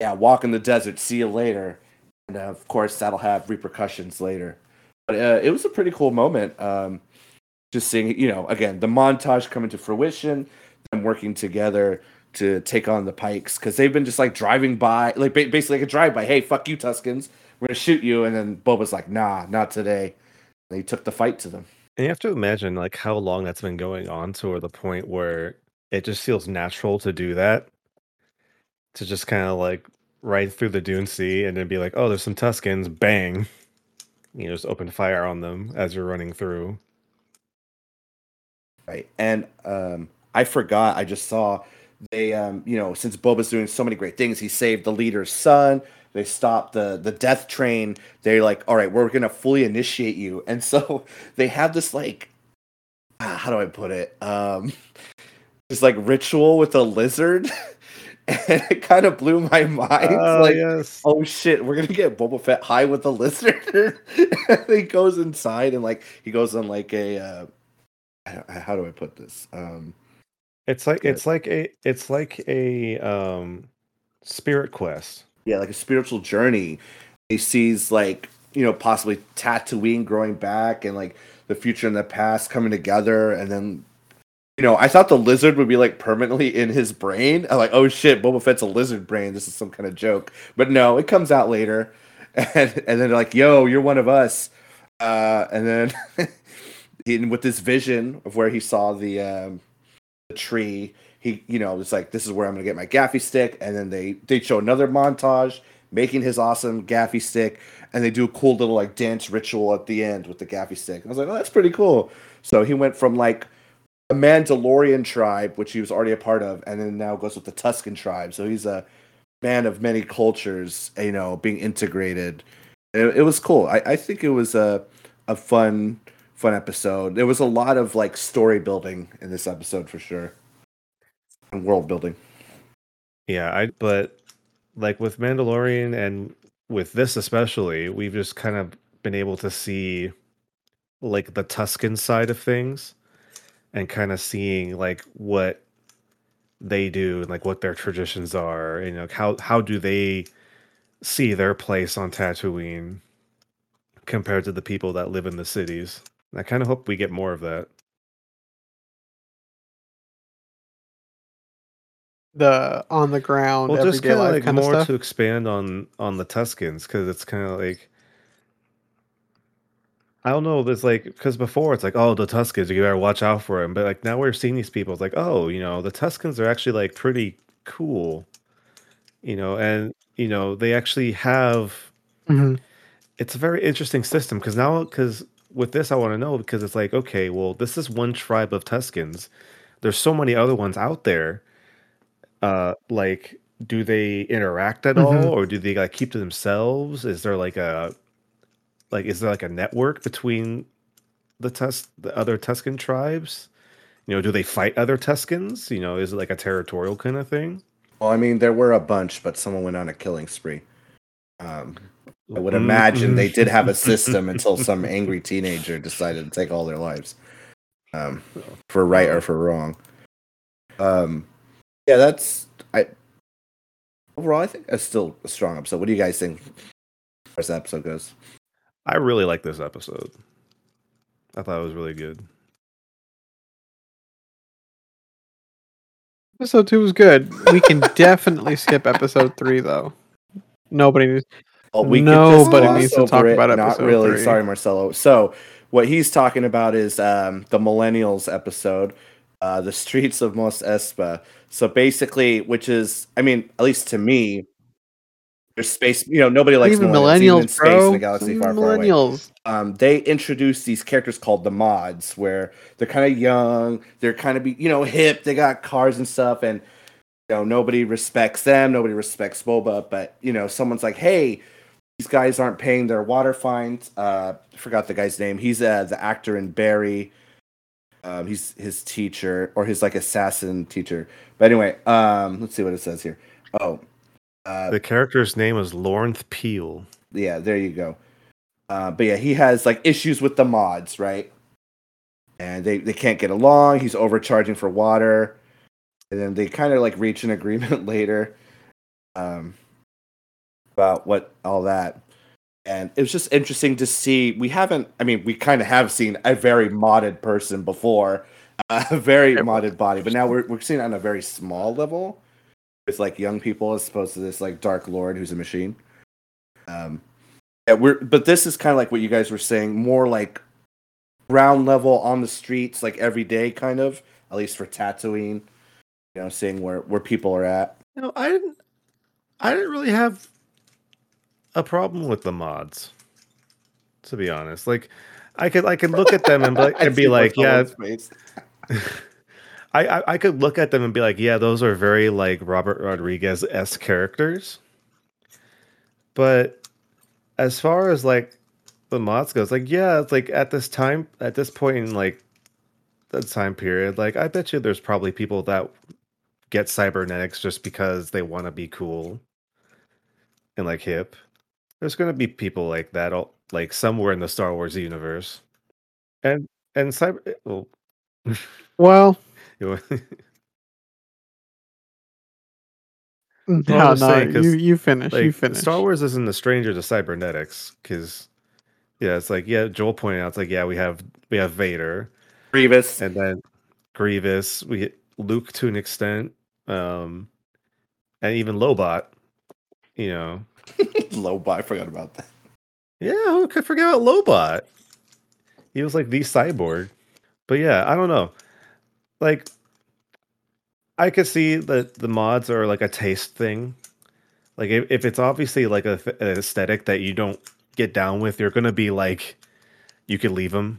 Yeah walk in the desert. See you later. And uh, of course that'll have repercussions later. But uh, it was a pretty cool moment. Um just seeing you know again the montage coming to fruition them working together to take on the Pykes because they've been just like driving by like basically like a drive by hey fuck you tuskens we're gonna shoot you and then boba's like nah not today they took the fight to them And you have to imagine like how long that's been going on to or the point where it just feels natural to do that. To just kind of like ride through the Dune Sea and then be like, oh, there's some Tuskens, bang. You know, just open fire on them as you're running through. Right and um i forgot i just saw they um you know since boba's doing so many great things he saved the leader's son they stopped the the death train they're like all right we're gonna fully initiate you and so they have this like ah, how do i put it um this like ritual with a lizard and it kind of blew my mind Oh, like yes. oh shit, we're gonna get Boba Fett high with the lizard. and he goes inside and like he goes on like a uh, how do I put this? Um, It's like it's like a it's like a um spirit quest. yeah, like a spiritual journey. He sees like you know possibly Tatooine growing back and like the future and the past coming together, and then you know I thought the lizard would be like permanently in his brain. I'm like, oh shit, Boba Fett's a lizard brain. This is some kind of joke, but no, it comes out later, and and then they're like, yo, you're one of us, uh, and then in with this vision of where he saw the um, the tree he you know it's like this is where i'm gonna get my gaffi stick. And then they they show another montage making his awesome gaffi stick. And they do a cool little like dance ritual at the end with the gaffi stick. I was like oh that's pretty cool. So he went from like a mandalorian tribe which he was already a part of and then now goes with the tusken tribe. So he's a man of many cultures you know being integrated. It, it was cool. I, I think it was a a fun fun episode. There was a lot of like story building in this episode for sure. And world building. Yeah, I but like with Mandalorian and with this especially, we've just kind of been able to see like the Tusken side of things and kind of seeing like what they do and like what their traditions are and you know how how do they see their place on Tatooine compared to the people that live in the cities. And I kind of hope we get more of that. The on the ground well just kind of like more stuff. to expand on on the tuskens because it's kind of like I don't know. There's like because before it's like, oh, the Tuskens, you better watch out for them. But like now we're seeing these people. It's like, oh, you know, the Tuskens are actually like pretty cool, you know, and you know they actually have. Mhm. It's a very interesting system because now because with this I want to know because it's like, okay, well, this is one tribe of Tuskens. There's so many other ones out there. Uh, like, do they interact at all, Mhm. or do they like keep to themselves? Is there like a like is there like a network between the Tus the other Tusken tribes? You know, do they fight other Tuskens? You know, is it like a territorial kind of thing? Well, I mean, there were a bunch, but someone went on a killing spree. Um, I would Mm, imagine they did have a system until some angry teenager decided to take all their lives, um, for right or for wrong. Um, yeah, that's I. Overall, I think it's still a strong episode. What do you guys think? As far as the episode goes, I really like this episode. I thought it was really good. Episode two was good. We can definitely skip episode three though. Nobody needs. Oh, we could just gloss needs to talk it. about Not really. three. Sorry, Marcelo. So, what he's talking about is um, the Millennials episode, uh, the streets of Mos Espa. So basically, which is, I mean, at least to me, there's space. You know, nobody likes even millennials, even in millennials, space bro. in a galaxy far, far away. millennials. um, they introduced these characters called the mods, where they're kind of young, they're kind of be, you know, hip, they got cars and stuff, and you know, nobody respects them, nobody respects Boba, but you know, someone's like, hey, these guys aren't paying their water fines. Uh, I forgot the guy's name. He's uh, the actor in Barry. Um, he's his teacher or his like assassin teacher. But anyway, um, let's see what it says here. Oh, uh, The character's name is Lortha Peel. yeah, there you go. Uh, but yeah, he has like issues with the mods, right? And they, they can't get along. He's overcharging for water. And then they kind of like reach an agreement later um, about what all that. And it was just interesting to see. We haven't, I mean, we kind of have seen a very modded person before, a very It modded body, but now we're, we're seeing it on a very small level It's like young people as opposed to this like Dark Lord who's a machine. Um, yeah, we're but this is kind of like what you guys were saying, more like ground level on the streets, like every day, kind of. At least for Tatooine, you know, seeing where where people are at. You know, I didn't I didn't really have a problem with the mods. To be honest. Like I could I could look at them and be, and be like, yeah, I, I I could look at them and be like, yeah, those are very like Robert Rodriguez s characters. But as far as like the mods goes, like yeah, it's like at this time, at this point in like the time period, like I bet you there's probably people that get cybernetics just because they want to be cool and like hip. There's gonna be people like that, all, like somewhere in the Star Wars universe, and and cyber. Well, Well, you know, no, Well, I'm just no, saying, 'cause, you you finish. you finish. Star Wars isn't a stranger to cybernetics because yeah, it's like yeah, Joel pointed out it's like yeah, we have we have Vader Grievous. and then Grievous, we get Luke to an extent, um, and even Lobot. You know, Low I forgot about that. yeah, who could forget about Lobot? He was like the cyborg, but yeah, I don't know, like. I could see that the mods are like a taste thing. Like if, if it's obviously like a, an aesthetic that you don't get down with, you're gonna be like, you could leave them.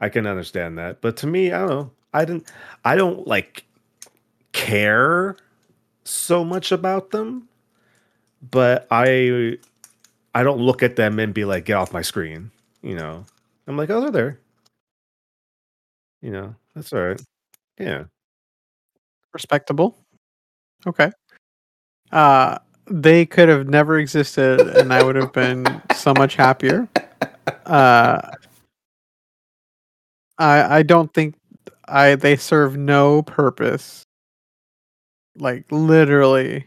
I can understand that, but to me, I don't know. I didn't. I don't like care so much about them, but I I don't look at them and be like, get off my screen. You know, I'm like, oh, they're there. You know, that's all right. Yeah. respectable. Okay. Uh they could have never existed and I would have been so much happier. Uh I I don't think I they serve no purpose. Like literally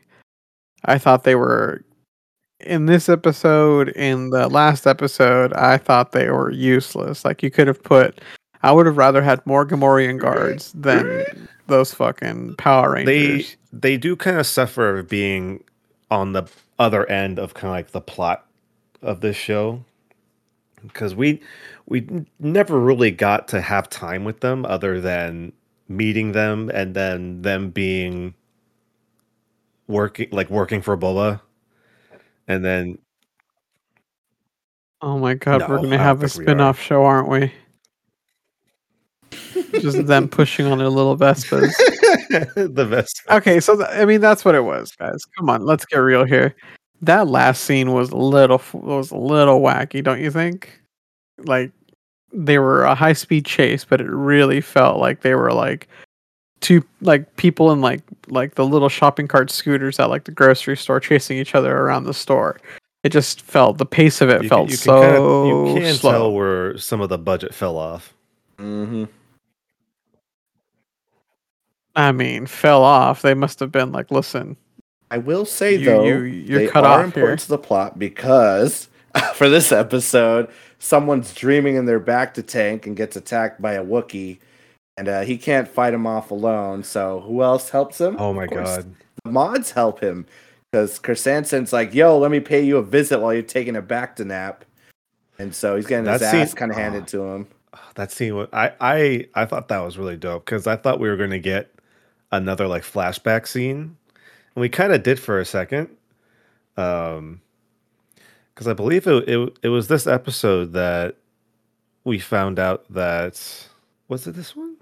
I thought they were in this episode in the last episode I thought they were useless. Like you could have put I would have rather had more Gamorrean guards than those fucking Power Rangers. they they do kind of suffer being on the other end of kind of like the plot of this show because we we never really got to have time with them other than meeting them and then them being working like working for Boba, and then Oh my god, we're gonna have a think we are. spin-off show, aren't we? Just them pushing on their little Vespas. the best. Okay, so th- I mean that's what it was, guys. Come on, let's get real here. That last scene was a little was a little wacky, don't you think? Like they were a high speed chase, but it really felt like they were like two like people in like like the little shopping cart scooters at like the grocery store chasing each other around the store. It just felt the pace of it You can, felt you can so kind of you can slow. tell where some of the budget fell off. Mm-hmm. I mean, fell off. They must have been like, listen, I will say You- though, you- you're they cut are off important here. to the plot because for this episode, someone's dreaming in their bacta tank and gets attacked by a Wookiee, and uh, he can't fight him off alone. So who else helps him? Oh my god! the mods help him because Krrsantan's like, "Yo, let me pay you a visit while you're taking a bacta nap," and so he's getting his scene- ass kind of oh. handed to him. That scene, I I I thought that was really dope because I thought we were going to get another like flashback scene, and we kind of did for a second. Um, because I believe it, it it was this episode that we found out that was it this one,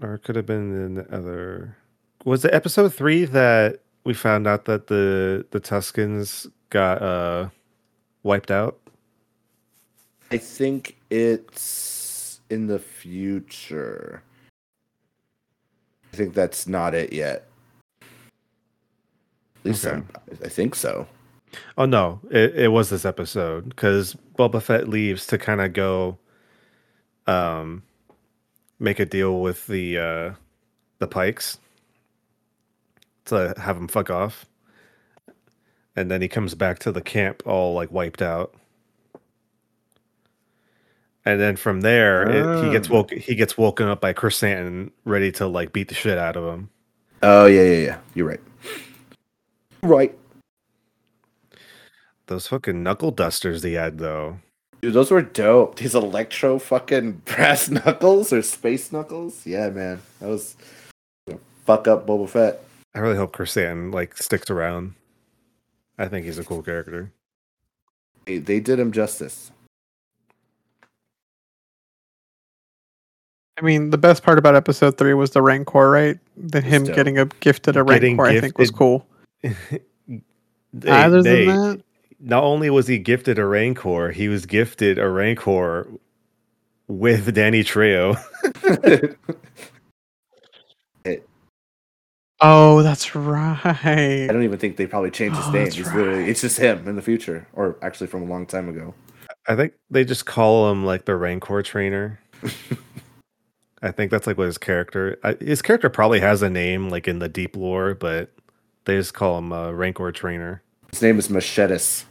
or it could have been in the other. Was it episode three that we found out that the the Tuskens got uh wiped out? I think it's in the future. I think that's not it yet. At least Okay. I'm, think so. Oh no, it, it was this episode because Boba Fett leaves to kind of go, um, make a deal with the uh, the Pykes to have them fuck off, and then he comes back to the camp all like wiped out, and then from there it, he gets Ah. woke he gets woken up by Krrsantan ready to like beat the shit out of him. Oh yeah, yeah, yeah. You're right. Right, Those fucking knuckle dusters he had though. Dude. Those were dope. These electro fucking brass knuckles or space knuckles. Yeah, man. That was fuck up Boba Fett. I really hope Krrsantan like sticks around. I think he's a cool character. They, they did him justice. I mean, the best part about episode three was the Rancor, right? That him dope. getting a gifted a Getting Rancor, I think was cool. They- Other they- than that, not only was he gifted a Rancor, he was gifted a Rancor with Danny Trejo. oh, that's right. I don't even think they probably changed his Oh, name. that's He's literally right. it's just him in the future, or actually from a long time ago. I think they just call him like the Rancor trainer. I think that's like what his character. I, his character probably has a name like in the deep lore, but they just call him a Rancor trainer. His name is Machetis.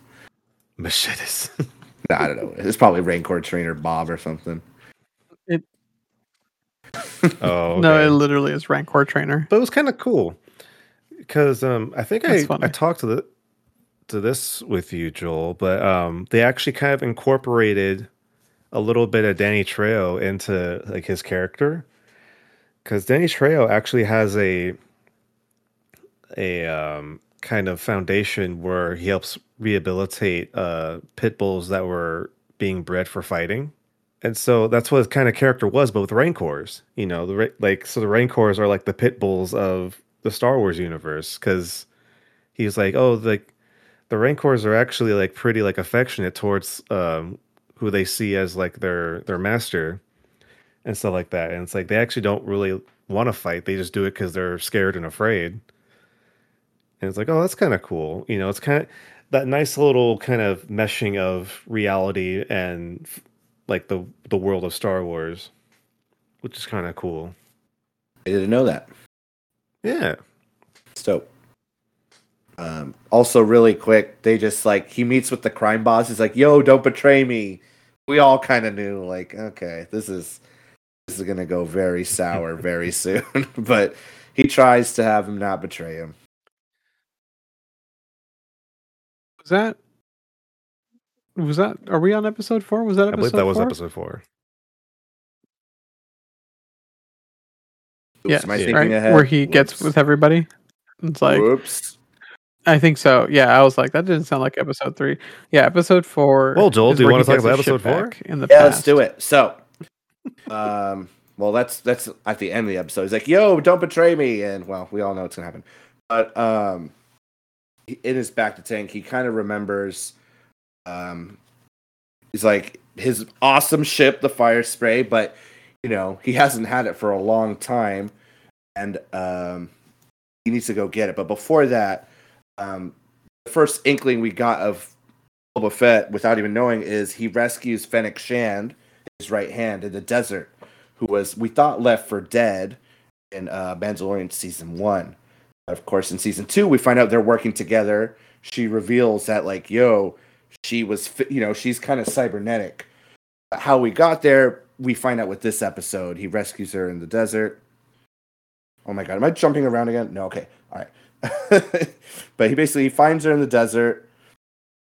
Machetes. Nah, I don't know. It's probably Rancor Trainer Bob or something. oh, No, it literally is Rancor trainer. but it was kind of cool because um, I think That's I, funny. I talked to the to this with you, Joel, but um, they actually kind of incorporated a little bit of Danny Trejo into like his character because Danny Trejo actually has a a um, kind of foundation where he helps rehabilitate uh, pit bulls that were being bred for fighting. And so that's what his kind of character was, but with Rancors, you know, the like so the Rancors are like the pit bulls of the Star Wars universe because he's like, oh, like the Rancors are actually like pretty like affectionate towards um, who they see as like their their master and stuff like that. And it's like they actually don't really want to fight; they just do it because they're scared and afraid. And it's like, oh, that's kind of cool. You know, it's kind of that nice little kind of meshing of reality and like the the world of Star Wars, which is kind of cool. I didn't know that. Yeah. It's dope. Um, also, really quick, they just like he meets with the crime boss. He's like, "Yo, don't betray me." We all kind of knew, like, okay, this is this is gonna go very sour very soon. but he tries to have him not betray him. Was that Was that? Are we on episode four? Was that I episode believe that was episode four. Oops, Yes, am I yeah. thinking right. ahead? Where he gets with everybody. It's like Whoops. I think so. Yeah, I was like, that didn't sound like episode three. Yeah, episode four. Well, Joel, do you wanna talk about episode four? In the Yeah, past. let's do it. So, um, well, that's that's at the end of the episode. He's like, "Yo, don't betray me," and well, we all know what's gonna happen. But um, he- in his bacta tank, he kind of remembers. Um, he's like his awesome ship, the Fire Spray, but you know he hasn't had it for a long time, and um, he needs to go get it. But before that, um, the first inkling we got of Boba Fett, without even knowing, is he rescues Fennec Shand, his right hand, in the desert, who was we thought left for dead in uh, Mandalorian season one. Of course, in season two, we find out they're working together. She reveals that, like, yo, she was, you know, she's kind of cybernetic. How we got there, we find out with this episode. He rescues her in the desert. Oh my god, am I jumping around again? No, okay, all right. but he basically finds her in the desert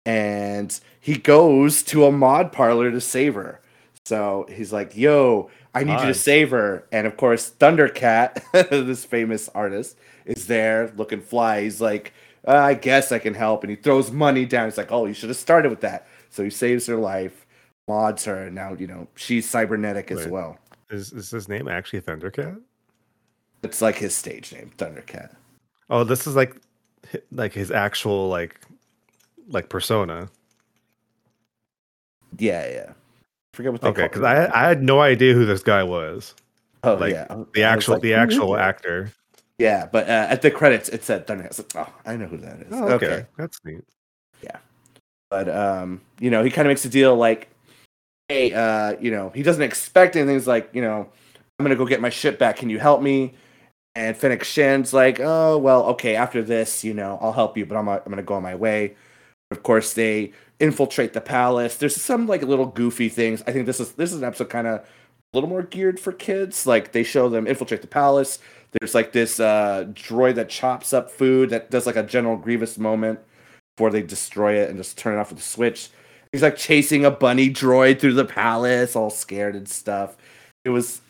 and he goes to a mod parlor to save her. So he's like, "Yo, I need you to save her." And of course, Thundercat, this famous artist, is there looking fly. He's like, uh, "I guess I can help," and he throws money down. He's like, "Oh, you should have started with that." So he saves her life, mods her, and now you know she's cybernetic as well. Is is his name actually Thundercat? It's like his stage name, Thundercat. Oh, this is like like his actual like like persona. Yeah, yeah. forget what they Okay, because I I had no idea who this guy was. oh like, yeah The actual like, the actual actor. Yeah, but uh, at the credits it said Thundercat. I was like, oh, I know who that is. Oh, okay. that's neat. Yeah, but um, you know, he kind of makes a deal like, hey, uh, you know, he doesn't expect anything. He's like, you know, I'm gonna go get my ship back. Can you help me? And Fennec Shand's like, oh well, okay. After this, you know, I'll help you, but I'm I'm gonna go on my way. Of course, they infiltrate the palace. There's some like little goofy things. I think this is this is an episode kind of a little more geared for kids. Like they show them infiltrate the palace. There's like this uh, droid that chops up food that does like a General Grievous moment before they destroy it and just turn it off with a switch. He's like chasing a bunny droid through the palace, all scared and stuff. It was,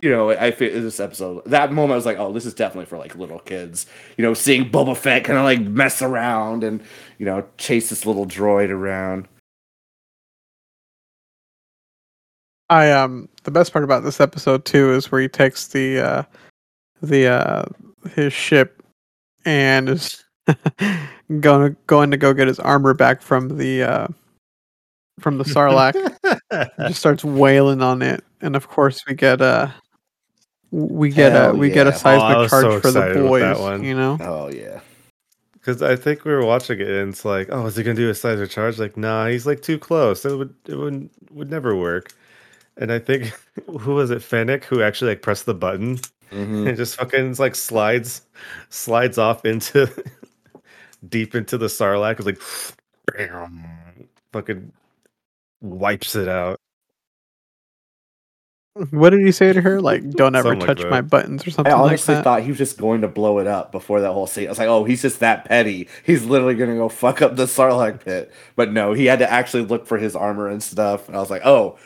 you know, I feel this episode, that moment, I was like, oh, this is definitely for like little kids. You know, seeing Boba Fett kind of like mess around and, you know, chase this little droid around. I um the best part about this episode too is where he takes the uh the uh his ship and is going going to go get his armor back from the uh from the Sarlacc. just starts wailing on it, and of course we get uh we get Hell a we get a yeah. Oh, seismic charge so for the excited that boys. one. You know, Oh, yeah. Because I think we were watching it and it's like, oh, is he gonna do a seismic charge? Like, nah, he's like too close. It would it would would never work. And I think who was it, Fennec, who actually like pressed the button Mhm. and just fucking like slides slides off into deep into the Sarlacc. It's like bam, fucking wipes it out. what did he say to her? Like, don't ever Something touch that. my buttons or I something like honestly that. thought he was just going to blow it up before that whole scene. I was like, oh, he's just that petty. He's literally going to go fuck up the Sarlacc pit. But no, he had to actually look for his armor and stuff. And I was like, oh,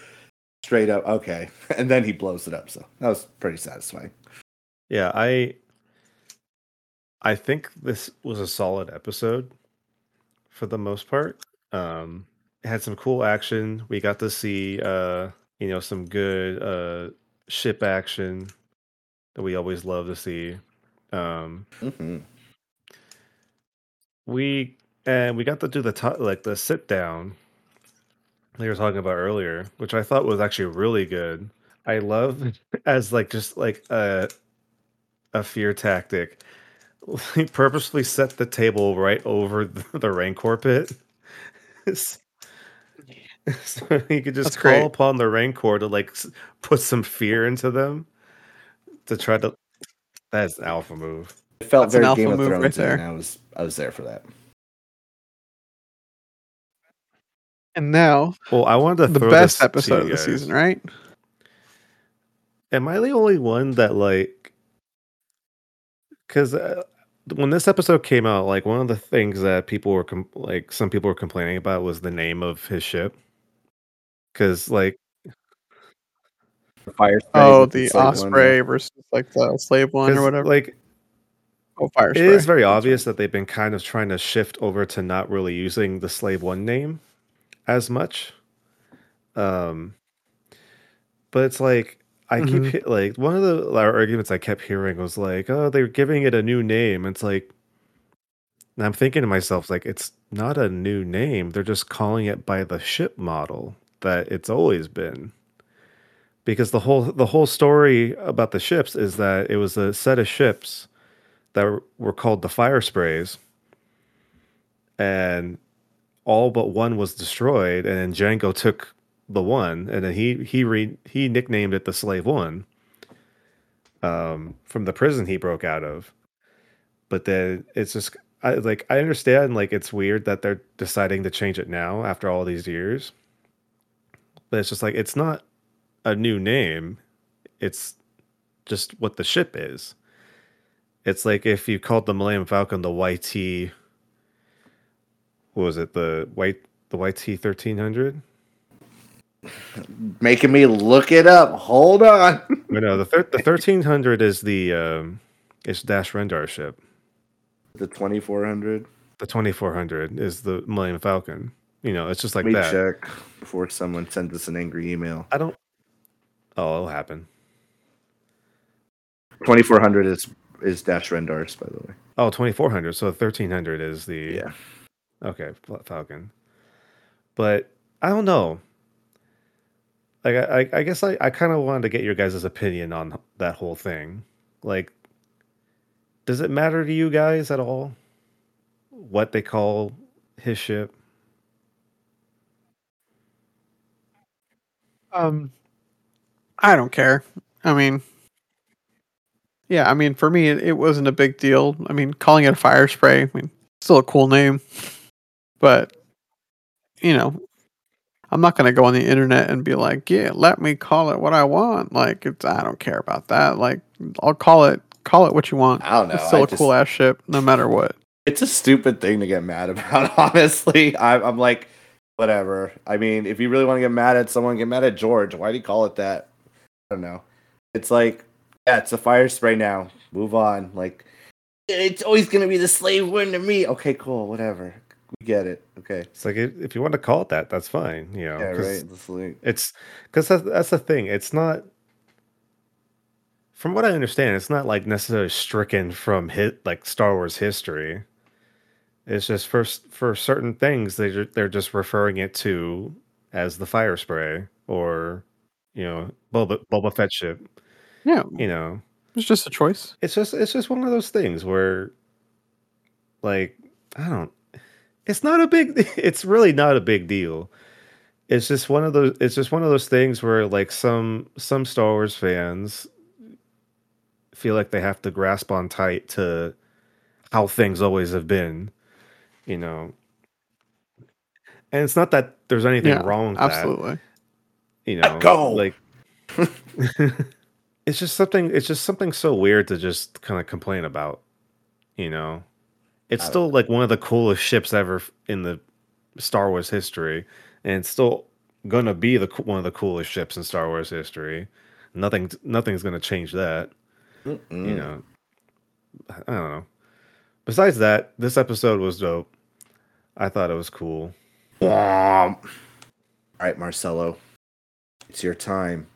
straight up, okay. And then he blows it up. So that was pretty satisfying. Yeah, I I think this was a solid episode for the most part. Um it had some cool action. We got to see uh you know some good uh ship action that we always love to see. Um hmm we and we got to do the t- like the sit down they were talking about earlier, which I thought was actually really good. I love as like just like a a fear tactic. He purposely set the table right over the, the Rancor pit. so he could just That's call great. upon the Rancor to like s- put some fear into them to try to. That's an alpha move. It felt That's an very alpha Game of move right Thrones, there. and I was I was there for that. And now Well, I wanted to the throw best this to episode you of the guys. season, right? Am I the only one that like? Because uh, when this episode came out, like one of the things that people were com- like some people were complaining about was the name of his ship. Cuz like The fire Oh, the slave one, Osprey versus like the slave one or whatever. like oh, fire it spray. is very obvious that they've been kind of trying to shift over to not really using the slave one name as much. Um but it's like I keep Mhm. he- like one of the arguments I kept hearing was like, "Oh, they're giving it a new name." It's like and I'm thinking to myself like it's not a new name. They're just calling it by the ship model that it's always been. Because the whole the whole story about the ships is that it was a set of ships that were- were called the fire sprays and all but one was destroyed and then Django took the one and then he he re, he nicknamed it the slave one um from the prison he broke out of. But then it's just I like I understand like it's weird that they're deciding to change it now after all these years. But it's just like it's not a new name. It's just what the ship is. It's like if you called the Millennium Falcon the YT what was it? The white the YT thirteen hundred? Making me look it up. Hold on. No, no, the thir- the thirteen hundred is the um, is Dash Rendar ship. The 2400. The twenty four hundred is the Millennium Falcon. You know, it's just like Let me that. check before someone sends us an angry email. I don't. Oh, it'll happen. 2400 is is Dash Rendars, by the way. Oh, 2400. So 1300 is the Yeah. Okay, Falcon. But I don't know. Like I, I, guess I, I kind of wanted to get your guys' opinion on that whole thing. Like, does it matter to you guys at all what they call his ship? Um, I don't care. I mean, yeah, I mean, for me, it, it wasn't a big deal. I mean, calling it a fire spray, I mean, still a cool name, but you know, I'm not gonna go on the internet and be like, yeah, let me call it what I want. Like, it's I don't care about that. Like, I'll call it call it what you want. I don't know. It's still I a cool ass ship, no matter what. It's a stupid thing to get mad about, honestly. I, I'm like, whatever. I mean, if you really want to get mad at someone, get mad at George. Why do you call it that? I don't know. It's like, yeah, it's a fire spray now. Move on. Like, it's always gonna be the slave one to me. Okay, cool, whatever. We get it. Okay. It's like if, if you want to call it that, that's fine. You know, Yeah, 'cause right. It's like- It's because that's, that's the thing. It's not, from what I understand, it's not like necessarily stricken from hit like Star Wars history. It's just for for certain things they ju- they're just referring it to as the fire spray or you know Boba Boba Fett ship. Yeah, You know, it's just a choice. it's just it's just one of those things where, like, I don't. It's not a big. It's really not a big deal. It's just one of those. It's just one of those things where, like, some some Star Wars fans feel like they have to grasp on tight to how things always have been, you know. And it's not that there's anything Yeah, wrong with that Absolutely. you know go. like it's just something it's just something so weird to just kind of complain about you know it's I don't still like one of the coolest ships ever in the star wars history and it's still gonna be the one of the coolest ships in star wars history nothing nothing's gonna change that you Mm-mm. know i don't know besides that this episode was dope i thought it was cool Womp. All right, Marcelo, it's your time.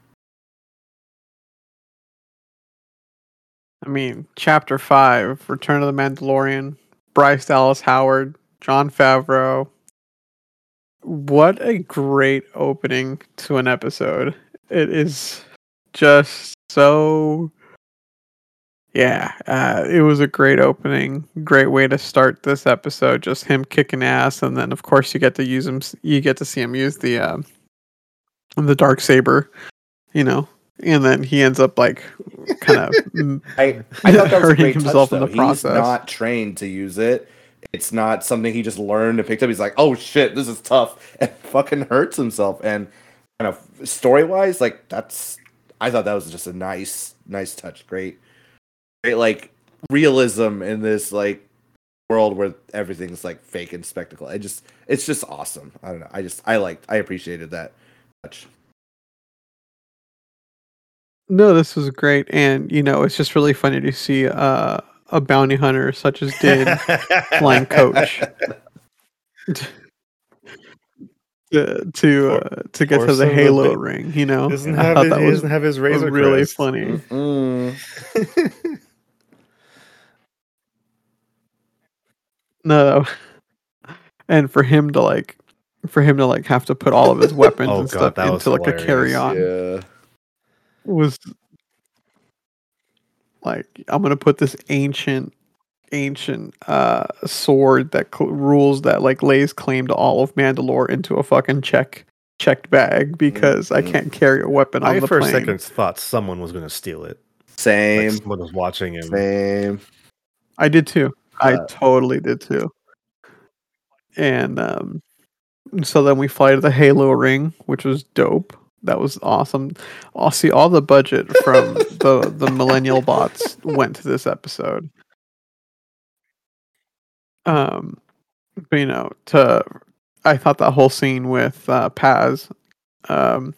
I mean, Chapter Five, Return of the Mandalorian, Bryce Dallas Howard, Jon Favreau. What a great opening to an episode! It is just so. Yeah, uh, it was a great opening. Great way to start this episode. Just him kicking ass, and then of course you get to use him. You get to see him use the um, the dark saber. You know, and then he ends up like kind of I, I thought that was a Hurting great himself touch, in the though. process. He's not trained to use it. It's not something he just learned and picked up. He's like, oh shit, this is tough, and fucking hurts himself. And kind of story wise, like that's. I thought that was just a nice, nice touch. Great, great. Like realism in this like world where everything's like fake and spectacle. I just it's just awesome. I don't know. I just I liked I appreciated that much. No, this was great, and you know, it's just really funny to see uh, a bounty hunter such as Din flying coach to to, uh, to get to the Halo ring. You know, doesn't have his, that was doesn't have his razor really crest. funny. Mm. No, and for him to like, for him to like have to put all of his weapons Oh and God, stuff into like a carry on Yeah. Was like, I'm gonna put this ancient, ancient uh sword that cl- rules that like lays claim to all of Mandalore into a fucking check checked bag because I Mhm. can't carry a weapon on I the for plane. a second thought someone was going to steal it. Like Same. someone was watching him. Same. I did too. I Uh, totally did too. And um, so then we fly to the Halo ring, which was dope. That was awesome. I'll see all the budget from the the millennial bots went to this episode. Um, but you know, to I thought that whole scene with uh, Paz, um,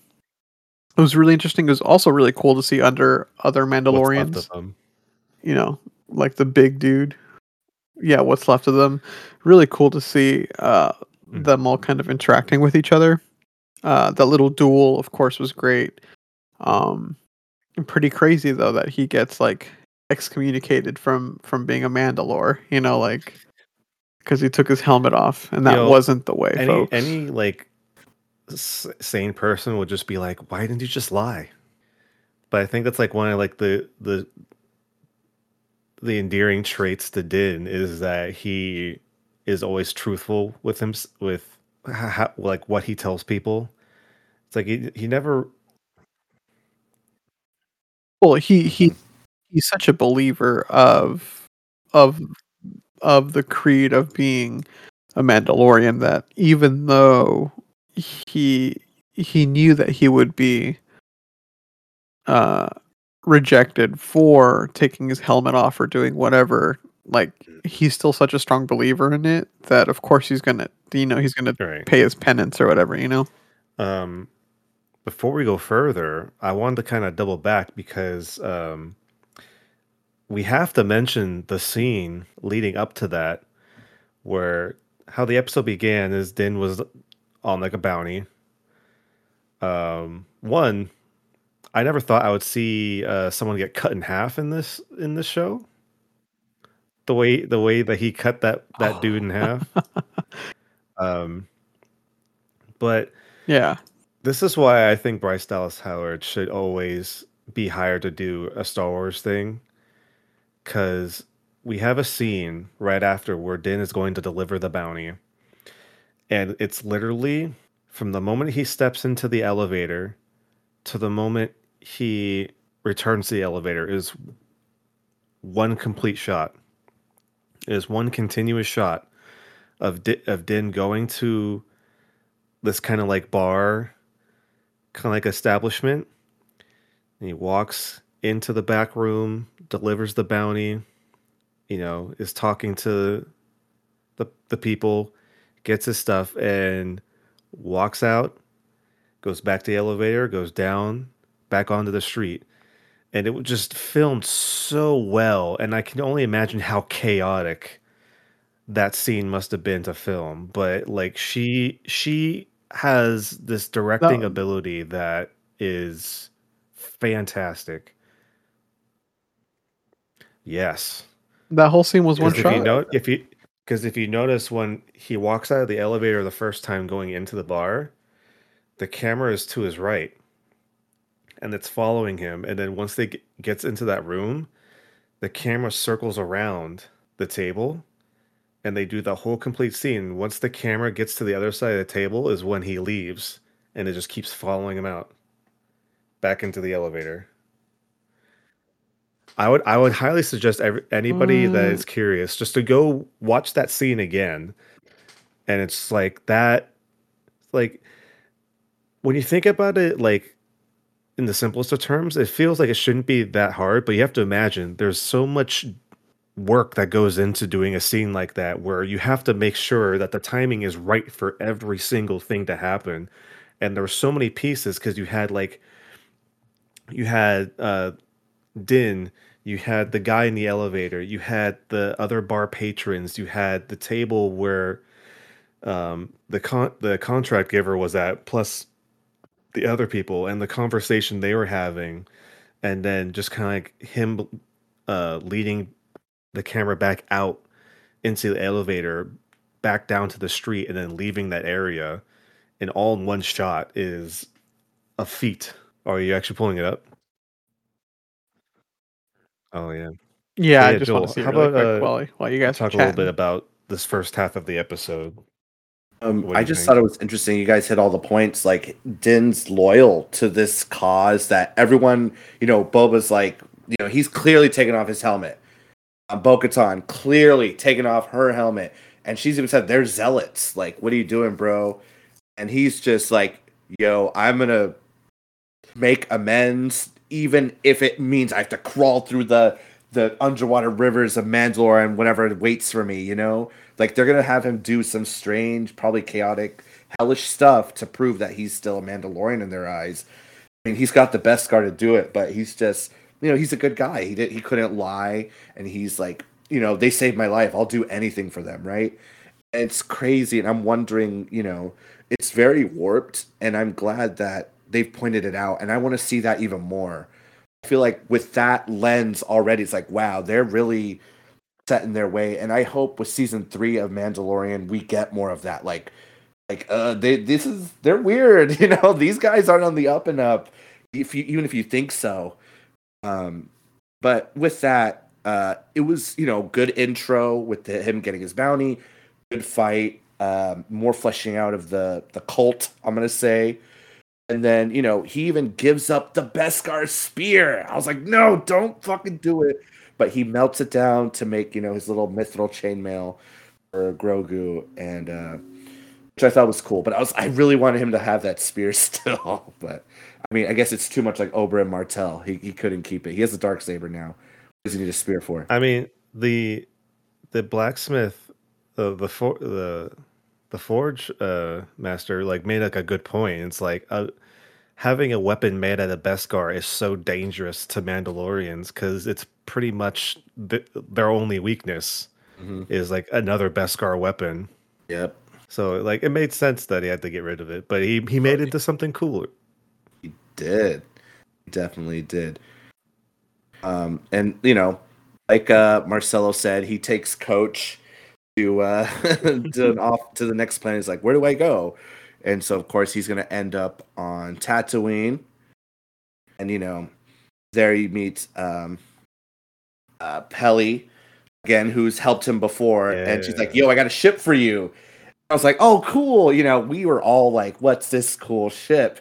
it was really interesting. It was also really cool to see under other Mandalorians you know, like the big dude. Yeah, what's left of them. Really cool to see uh, Mhm. them all kind of interacting with each other. Uh, that little duel, of course, was great. Um, and pretty crazy though that he gets like excommunicated from from being a Mandalore. You know, like because he took his helmet off, and that wasn't the way, Any folks. any like s- sane person would just be like, "Why didn't you just lie?" But I think that's like one of like the the the endearing traits to Din is that he is always truthful with him with how, like what he tells people. It's like he he never Well, he he he's such a believer of of of the creed of being a Mandalorian that even though he he knew that he would be uh rejected for taking his helmet off or doing whatever like he's still such a strong believer in it that of course he's gonna you know he's gonna right. pay his penance or whatever you know Um, before we go further, I wanted to kind of double back because um, we have to mention the scene leading up to that, where how the episode began is Din was on like a bounty. Um, one, I never thought I would see uh, someone get cut in half in this in this show. The way the way that he cut that that dude in half. Um, but yeah this is why I think Bryce Dallas Howard should always be hired to do a Star Wars thing. Because we have a scene right after where Din is going to deliver the bounty. And it's literally from the moment he steps into the elevator to the moment he returns to the elevator is one complete shot. Is one continuous shot of of Din going to this kind of like bar, kind of like establishment. And he walks into the back room, delivers the bounty, you know, is talking to the the people, gets his stuff, and walks out, goes back to the elevator, goes down, back onto the street. And it was just filmed so well, and I can only imagine how chaotic that scene must have been to film. But like she she has this directing No. ability that is fantastic. Yes. that whole scene was one Because if shot you know if you because if you notice when he walks out of the elevator the first time going into the bar, the camera is to his right, and it's following him. And then once they get, gets into that room, the camera circles around the table, and they do the whole complete scene. Once the camera gets to the other side of the table, is when he leaves, and it just keeps following him out, back into the elevator. I would I would highly suggest every, anybody that Mm. is curious just to go watch that scene again. And it's like that like when you think about it like in the simplest of terms, it feels like it shouldn't be that hard, but you have to imagine there's so much work that goes into doing a scene like that where you have to make sure that the timing is right for every single thing to happen. And there were so many pieces because you had like you had uh din you had the guy in the elevator you had the other bar patrons you had the table where um the con the contract giver was at plus the other people and the conversation they were having and then just kind of like him uh leading the camera back out into the elevator back down to the street and then leaving that area and all in one shot is a feat. Are you actually pulling it up? Oh yeah. Yeah, So, I just Joel, want to see how really about, quick uh, while while you guys talk a little bit about this first half of the episode Um, I just think? thought it was interesting. You guys hit all the points. Like Din's loyal to this cause that everyone, you know, Boba's like, you know, he's clearly taken off his helmet. Um, Bo-Katan clearly taken off her helmet, and she's even said they're zealots. Like, what are you doing, bro? And he's just like, yo, I'm gonna make amends, even if it means I have to crawl through the the underwater rivers of Mandalore and whatever waits for me. You know, like they're gonna have him do some strange, probably chaotic, hellish stuff to prove that he's still a Mandalorian in their eyes. I mean, he's got the best scar to do it, but he's just, you know, he's a good guy. He did, he couldn't lie, and he's like, you know, they saved my life. I'll do anything for them, right? It's crazy, and I'm wondering, you know, it's very warped, and I'm glad that they've pointed it out, and I want to see that even more. I feel like with that lens already, it's like, wow, they're really set in their way, and I hope with season three of Mandalorian we get more of that, like like uh they this is they're weird you know? These guys aren't on the up and up if you even if you think so. Um but with that uh it was you know good intro with the, him getting his bounty good fight um more fleshing out of the the cult i'm gonna say. And then you know he even gives up the beskar spear. I was like no don't fucking do it but he melts it down to make you know his little mithril chainmail for grogu and uh which I thought was cool. But I was I really wanted him to have that spear still. But I mean, I guess it's too much like Oberyn Martell. He he couldn't keep it. He has a dark saber now. What does he need a spear for? I mean the the blacksmith the the for, the the forge uh master like made like a good point. It's like uh, having a weapon made out of Beskar is so dangerous to Mandalorians because it's pretty much th- their only weakness Mhm. is like another Beskar weapon. Yep, So like it made sense that he had to get rid of it, but he he made it into something cooler. he did. He definitely did. Um, and you know, like uh Marcelo said, he takes Coach to uh to off to the next planet. He's like, where do I go? And so of course he's gonna end up on Tatooine. And you know, there he meets um uh Peli again, who's helped him before, and she's like, Yo, I got a ship for you. I was like, Oh, cool. You know, we were all like, What's this cool ship?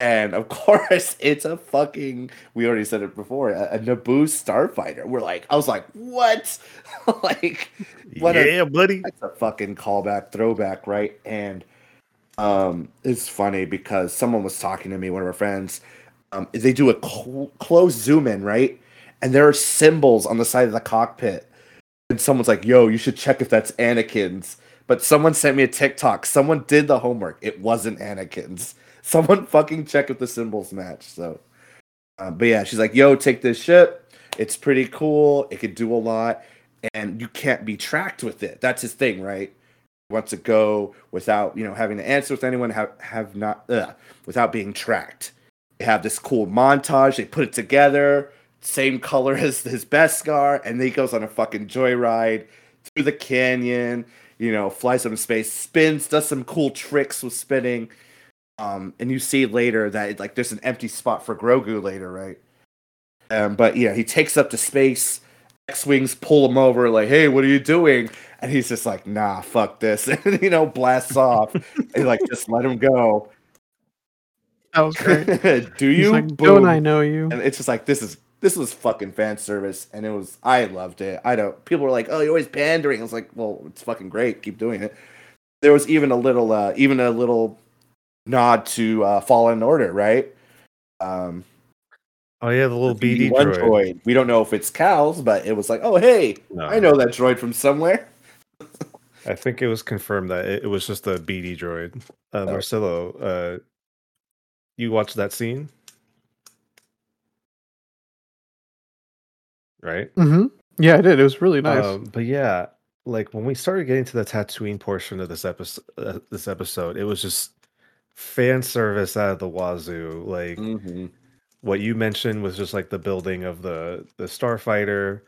And of course, it's a fucking. We already said it before. A, a Naboo starfighter. We're like, I was like, what? like, what a yeah, buddy. that's a fucking callback, throwback, right? And um, it's funny because someone was talking to me, one of our friends. Um, they do a cl- close zoom in, right? And there are symbols on the side of the cockpit. And someone's like, "Yo, you should check if that's Anakin's." But someone sent me a TikTok. Someone did the homework. It wasn't Anakin's. Someone fucking check if the symbols match. So, uh, but yeah, she's like, "Yo, take this ship. It's pretty cool. It could do a lot, and you can't be tracked with it. That's his thing, right? Wants to go without you know having to answer with anyone. Have have not ugh, without being tracked. They have this cool montage. They put it together, same color as his Beskar, and then he goes on a fucking joyride through the canyon. You know, flies up in space, spins, does some cool tricks with spinning. Um, and you see later that like there's an empty spot for Grogu later, right? Um, but yeah, he takes up to space. X wings pull him over, like, "Hey, what are you doing?" And he's just like, "Nah, fuck this," and you know, blasts off. and like, just let him go. That was great. Do you? like, don't I know you? And it's just like this is this was fucking fan service, and it was I loved it. I don't. People were like, "Oh, you're always pandering." I was like, "Well, it's fucking great. Keep doing it." There was even a little, uh, even a little nod to uh, Fallen Order, right? Um, Oh yeah, the little the BD BD-1 droid. We don't know if it's Cal's, but it was like, oh hey, No. I know that droid from somewhere. I think it was confirmed that it, it was just a BD droid. Uh, Oh. Marcelo, uh, you watched that scene, right? Mm-hmm. Yeah, I did. It was really nice. Um, but yeah, like when we started getting to the Tatooine portion of this episode, uh, this episode, it was just fan service out of the wazoo. Like Mm-hmm. What you mentioned was just like the building of the the starfighter.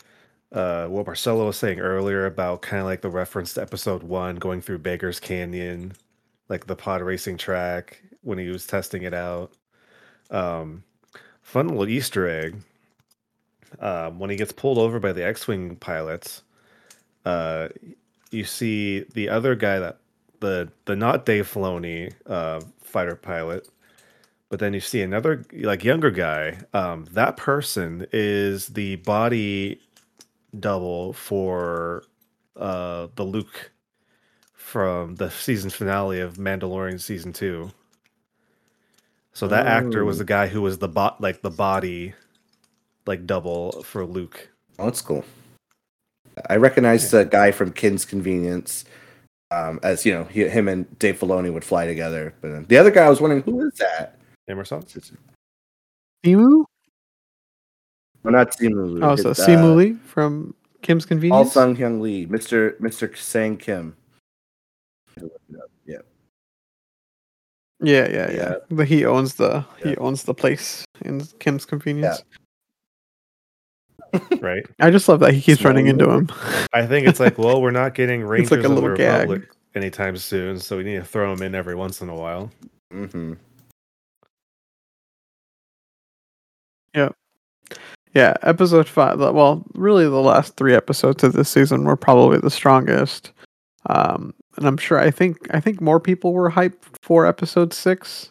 Uh, what Marcelo was saying earlier about kind of like the reference to episode one, going through Beggar's Canyon, like the pod racing track when he was testing it out. Um, fun little Easter egg. Um, when he gets pulled over by the X-wing pilots, uh, you see the other guy that the the not Dave Filoni uh, fighter pilot, but then you see another like younger guy. Um, that person is the body double for uh, the Luke from the season finale of Mandalorian season two. So that actor was Oh. the guy who was the bot like the body like double for Luke. Oh, that's cool. I recognize the guy from Kim's Convenience, um, as you know, he, him and Dave Filoni would fly together. But the other guy, I was wondering who is that? Emerson? Simu? Well, not Simu. Oh, so it's, uh, Simu Liu from Kim's All Convenience. Sun-Hyung Lee, Mister Mister Sang Kim. Yeah, Yeah, yeah, yeah. Yeah. But he owns the he owns the place in Kim's Convenience. Right. I just love that he keeps Small running into him. I think it's like, well, we're not getting Rangers like a of the little gag. Republic anytime soon, so we need to throw them in every once in a while. hmm Yeah, Yeah, episode five. Well, really, the last three episodes of this season were probably the strongest. Um, and I'm sure I think I think more people were hyped for episode six,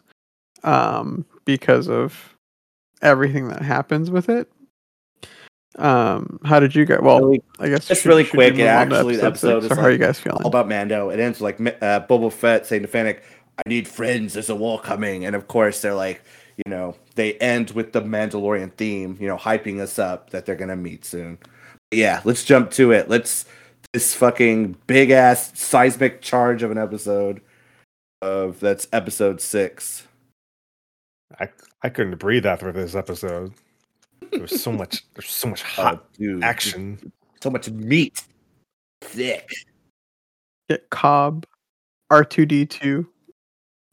um, because of everything that happens with it. Um, how did you get? Well, Really- I guess Just should- really should quick, move it on to actually- the episode six, is how are you guys feeling? all about Mando. It ends with like uh, Boba Fett saying to Fennec, "I need friends. There's a war coming." And of course, they're like, you know, they end with the Mandalorian theme, you know, hyping us up that they're gonna meet soon. But Yeah, let's jump to it. Let's this fucking big ass seismic charge of an episode of that's episode six. I I couldn't breathe after this episode. There's so much there's so much Oh, hot dude, action. so much meat, thick. Get Cobb, R two D two,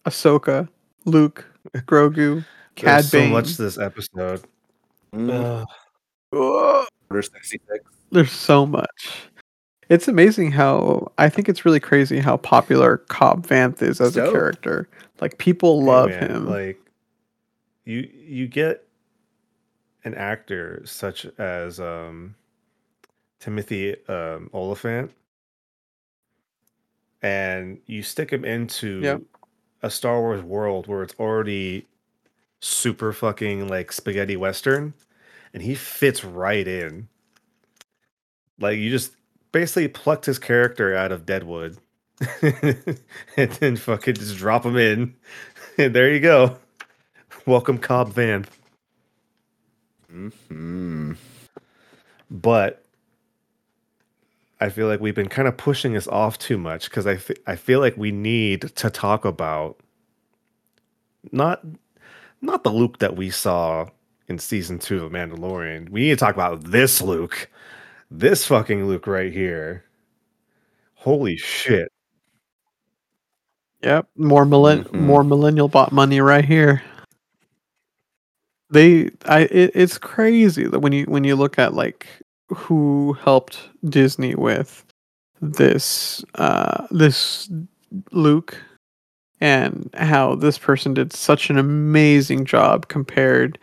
Ahsoka, Luke, Grogu, Cad There's so Bane. much this episode. Mm, Ugh. Ugh. Order sixty six. There's so much. It's amazing how I think it's really crazy how popular Cobb Vanth is as a character. Like people Hey, love man, him. Like you you get an actor such as um Timothy um Olyphant and you stick him into Yep. a Star Wars world where it's already super fucking like spaghetti western and he fits right in. Like you just basically plucked his character out of Deadwood and then fucking just drop him in. And there you go. Welcome Cobb Vanth. Mm-hmm. But I feel like we've been kind of pushing this off too much because I fe- I feel like we need to talk about not not the Luke that we saw in season two of Mandalorian. We need to talk about this Luke, this fucking Luke right here. Holy shit! Yep, more millen- Mhm. more millennial bot money right here. They, I, it, it's crazy that when you when you look at like who helped Disney with this, uh, this Luke, and how this person did such an amazing job compared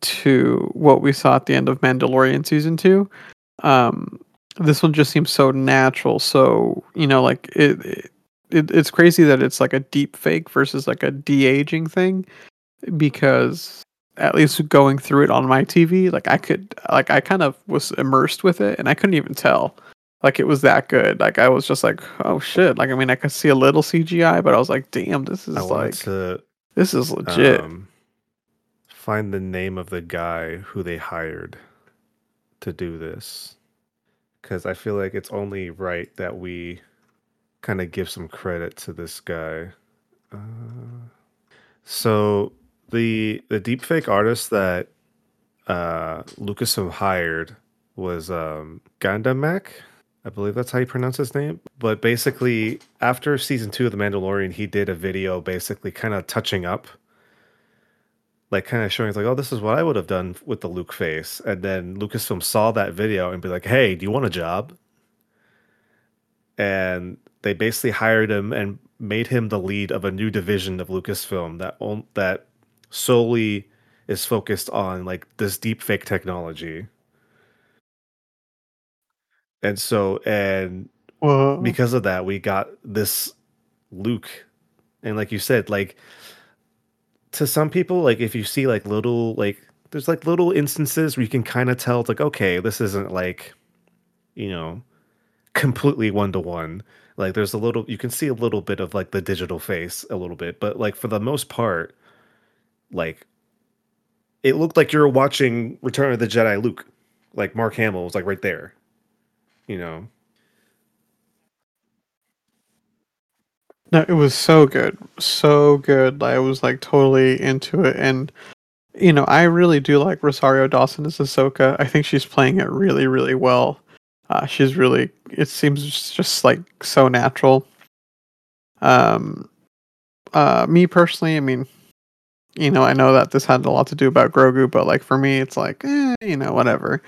to what we saw at the end of Mandalorian season two. Um, this one just seems so natural. So you know, like it, it it, it's crazy that it's like a deep fake versus like a de-aging thing because at least going through it on my TV like I could like I kind of was immersed with it and I couldn't even tell like it was that good like I was just like oh shit like I mean I could see a little CGI but I was like damn this is I like to this is legit um, find the name of the guy who they hired to do this because I feel like it's only right that we kind of give some credit to this guy. Uh, so the the deepfake artist that uh, Lucasfilm hired was um, Gandamak. I believe that's how you pronounce his name. But basically, after season two of The Mandalorian, he did a video basically kind of touching up, like kind of showing, like, oh, this is what I would have done with the Luke face. And then Lucasfilm saw that video and be like, hey, do you want a job? And they basically hired him and made him the lead of a new division of Lucasfilm that on, that solely is focused on like this deep fake technology. And so and Whoa. because of that we got this Luke and like you said like to some people like if you see like little like there's like little instances where you can kind of tell it's like okay this isn't like you know completely one to one like there's a little you can see a little bit of like the digital face a little bit but like for the most part like it looked like you're watching Return of the Jedi Luke. Like Mark Hamill was like right there. You know. No, it was so good, so good. I was like totally into it, and you know, I really do like Rosario Dawson as Ahsoka. I think she's playing it really, really well. Uh, she's really. It seems just, like so natural. Um, uh, me personally, I mean, you know, I know that this had a lot to do about Grogu, but like for me, it's like, eh, you know, whatever.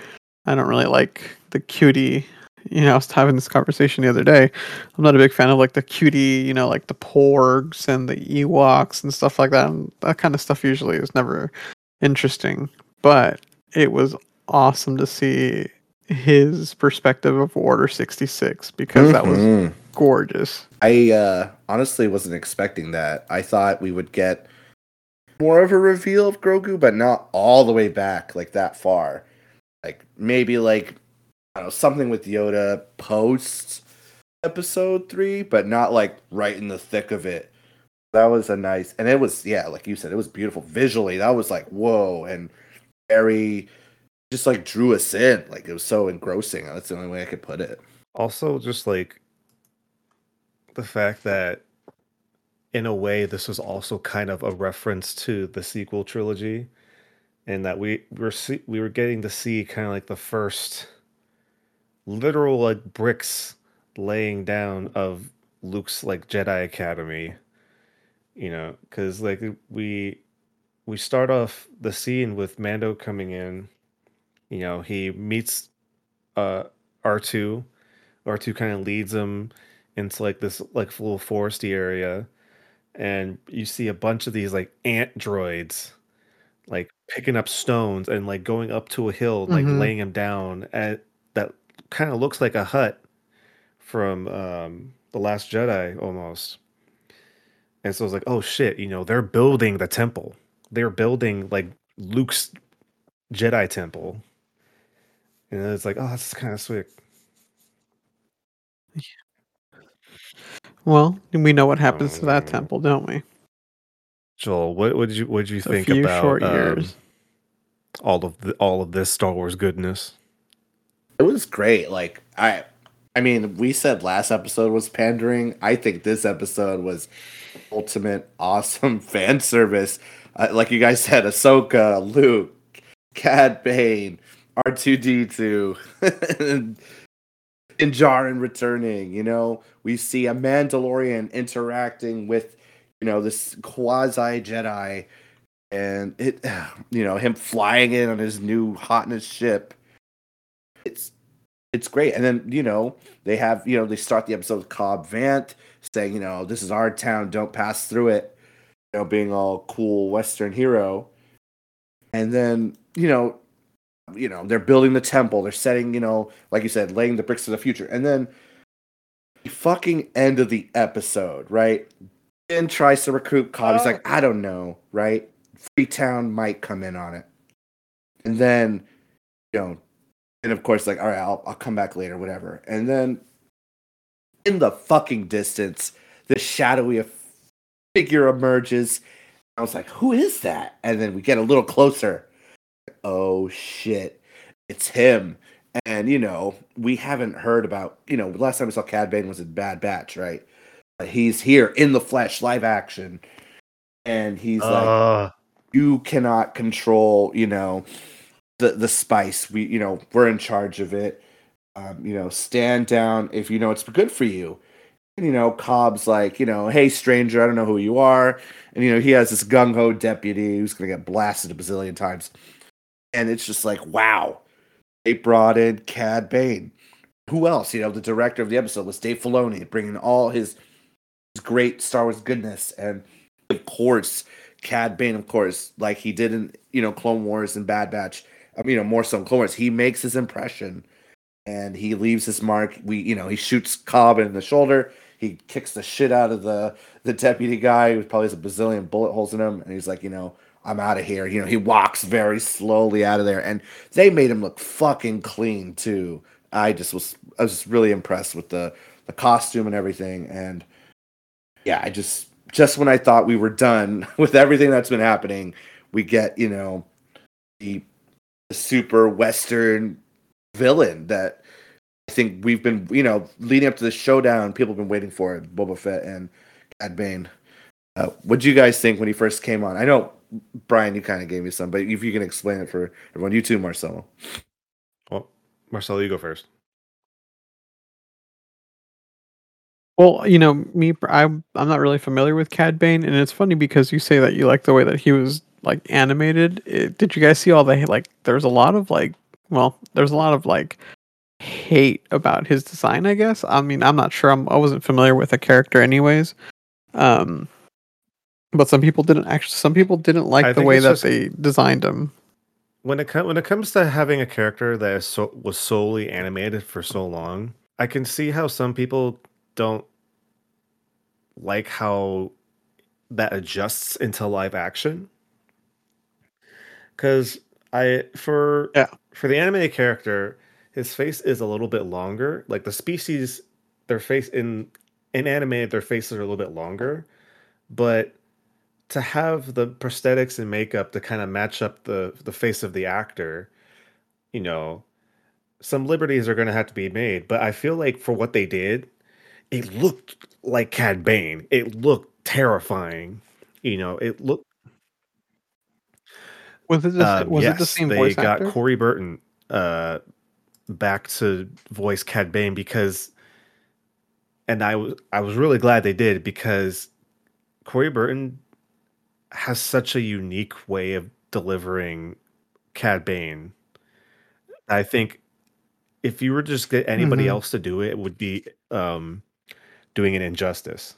I don't really like the cutie. You know, I was having this conversation the other day. I'm not a big fan of like the cutie, you know, like the porgs and the Ewoks and stuff like that. And that kind of stuff usually is never interesting. But it was awesome to see his perspective of Order 66 because that was Mhm. gorgeous. I uh, honestly wasn't expecting that. I thought we would get more of a reveal of Grogu, but not all the way back like that far. Like maybe like I don't know something with Yoda post episode three, but not like right in the thick of it. That was a nice, and it was yeah, like you said, it was beautiful visually. That was like whoa, and very just like drew us in. Like it was so engrossing. That's the only way I could put it. Also just like the fact that in a way this was also kind of a reference to the sequel trilogy and that we were see, we were getting to see kind of like the first literal like bricks laying down of Luke's like Jedi Academy you know cuz like we we start off the scene with Mando coming in. You know he meets uh R2 R2 kind of leads him into like this like little foresty area. And you see a bunch of these like ant droids like picking up stones and like going up to a hill like Mhm. laying them down at kind of looks like a hut from um the last jedi almost and so it's like oh shit you know they're building the temple they're building like luke's jedi temple and it's like oh that's kind of sweet Well, we know what happens to that Oh. temple, don't we? joel what, did you what did you It's think about short um, years. all of the, all of this star wars goodness It was great. Like I, I mean, we said last episode was pandering. I think this episode was ultimate awesome fan service. Uh, like you guys said, Ahsoka, Luke, Cad Bane, R two D two, and Jaren returning. You know, we see a Mandalorian interacting with, you know, this quasi Jedi, and it, you know, him flying in on his new hotness ship it's it's great. And then you know they have you know they start the episode with Cobb Vanth saying you know this is our town, don't pass through it. You know, being all cool Western hero. And then you know, you know they're building the temple. They're setting you know like you said, laying the bricks of the future. And then the fucking end of the episode, right? Ben tries to recruit Cobb. He's like, oh. I don't know, right? Freetown might come in on it. And then, you know, and of course, like, all right, I'll, I'll come back later, whatever. And then in the fucking distance, the shadowy figure emerges, I was like, who is that? And then we get a little closer. Oh shit, it's him. And you know, we haven't heard about you know, last time we saw Cad Bane was in Bad Batch, right? But he's here in the flesh, live action. And he's like, Uh, you cannot control, you know, the the spice. We, you know, we're in charge of it. Um, you know, stand down if you know it's good for you. And you know, Cobb's like, you know, hey stranger, I don't know who you are. And you know, he has this gung ho deputy who's gonna get blasted a bazillion times. And it's just like, wow. They brought in Cad Bane. Who else? You know, the director of the episode was Dave Filoni, bringing all his, his great Star Wars goodness, and of course, Cad Bane, of course, like he did in you know Clone Wars and Bad Batch. I mean, you know, more so in Clone Wars, he makes his impression, and he leaves his mark. We, you know, he shoots Cobb in the shoulder. He kicks the shit out of the the deputy guy who probably has a bazillion bullet holes in him, and he's like, you know, I'm out of here. You know, he walks very slowly out of there, and they made him look fucking clean too. I just was, I was just really impressed with the the costume and everything, and yeah, I just just when I thought we were done with everything that's been happening, we get you know the super western villain that I think we've been you know leading up to the showdown. People have been waiting for it, Boba Fett and Cad Bane. Uh, what do you guys think when he first came on? I know Brian, you kind of gave me some, but if you can explain it for everyone, you too, Marcelo. well, Marcelo, you go first. Well, you know, me, I'm I'm not really familiar with Cad Bane, and it's funny because you say that you like the way that he was like animated. It, did you guys see all the like? There's a lot of like, well, there's a lot of like hate about his design. I guess. I mean, I'm not sure. I'm, I wasn't familiar with the character, anyways. Um, but some people didn't actually. Some people didn't like I the way that just- they designed him. when it com- when it comes to having a character that is so was solely animated for so long, I can see how some people don't like how that adjusts into live action. Cuz I for Yeah. for the animated character, his face is a little bit longer. Like the species their face in in animated their faces are a little bit longer, but to have the prosthetics and makeup to kind of match up the the face of the actor, you know, some liberties are going to have to be made. But I feel like for what they did, it looked like Cad Bane. It looked terrifying. You know, it looked. Was it the, Uh, was it the yes, same they voice got actor? Corey Burton uh, back to voice Cad Bane because, and I was I was really glad they did because Corey Burton has such a unique way of delivering Cad Bane. I think if you were to just get anybody Mhm. else to do it, it would be um, doing an injustice.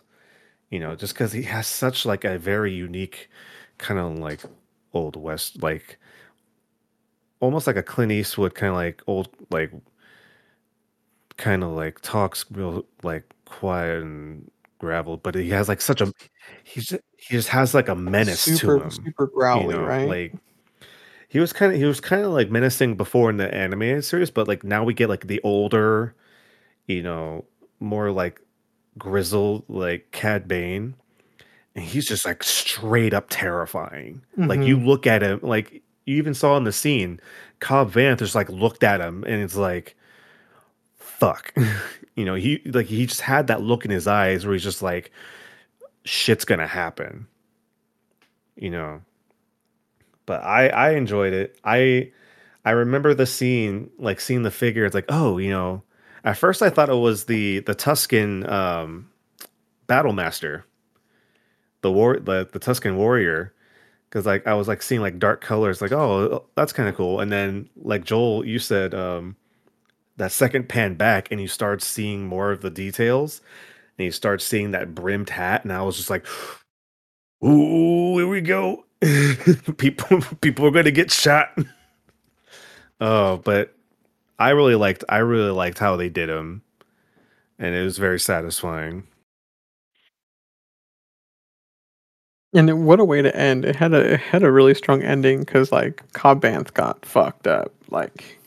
You know, just because he has such like a very unique kind of like old west, like almost like a Clint Eastwood kind of like old like kind of like talks real like quiet and gravel, but he has like such a he's just, he just has like a menace super to him super growly, you know, right? Like he was kind of he was kind of like menacing before in the animated series, but like now we get like the older, you know, more like grizzled like Cad Bane, and he's just like straight up terrifying. Like you Mhm. look at him, like you even saw in the scene, Cobb Vanth just like looked at him, and it's like, fuck, you know, he like he just had that look in his eyes where he's just like, shit's gonna happen, you know but I I enjoyed it. I I remember the scene, like seeing the figure. It's like, oh, you know. At first, I thought it was the the Tusken um, battle master, the war the the Tusken warrior, because like I was like seeing like dark colors. Like, oh, that's kind of cool. And then like Joel, you said um, that second pan back, and you start seeing more of the details, and you start seeing that brimmed hat, and I was just like, ooh, here we go. people people are gonna get shot. Oh, but I really liked I really liked how they did him, and it was very satisfying. And what a way to end! It had a it had a really strong ending because like Cobb Vanth got fucked up. Like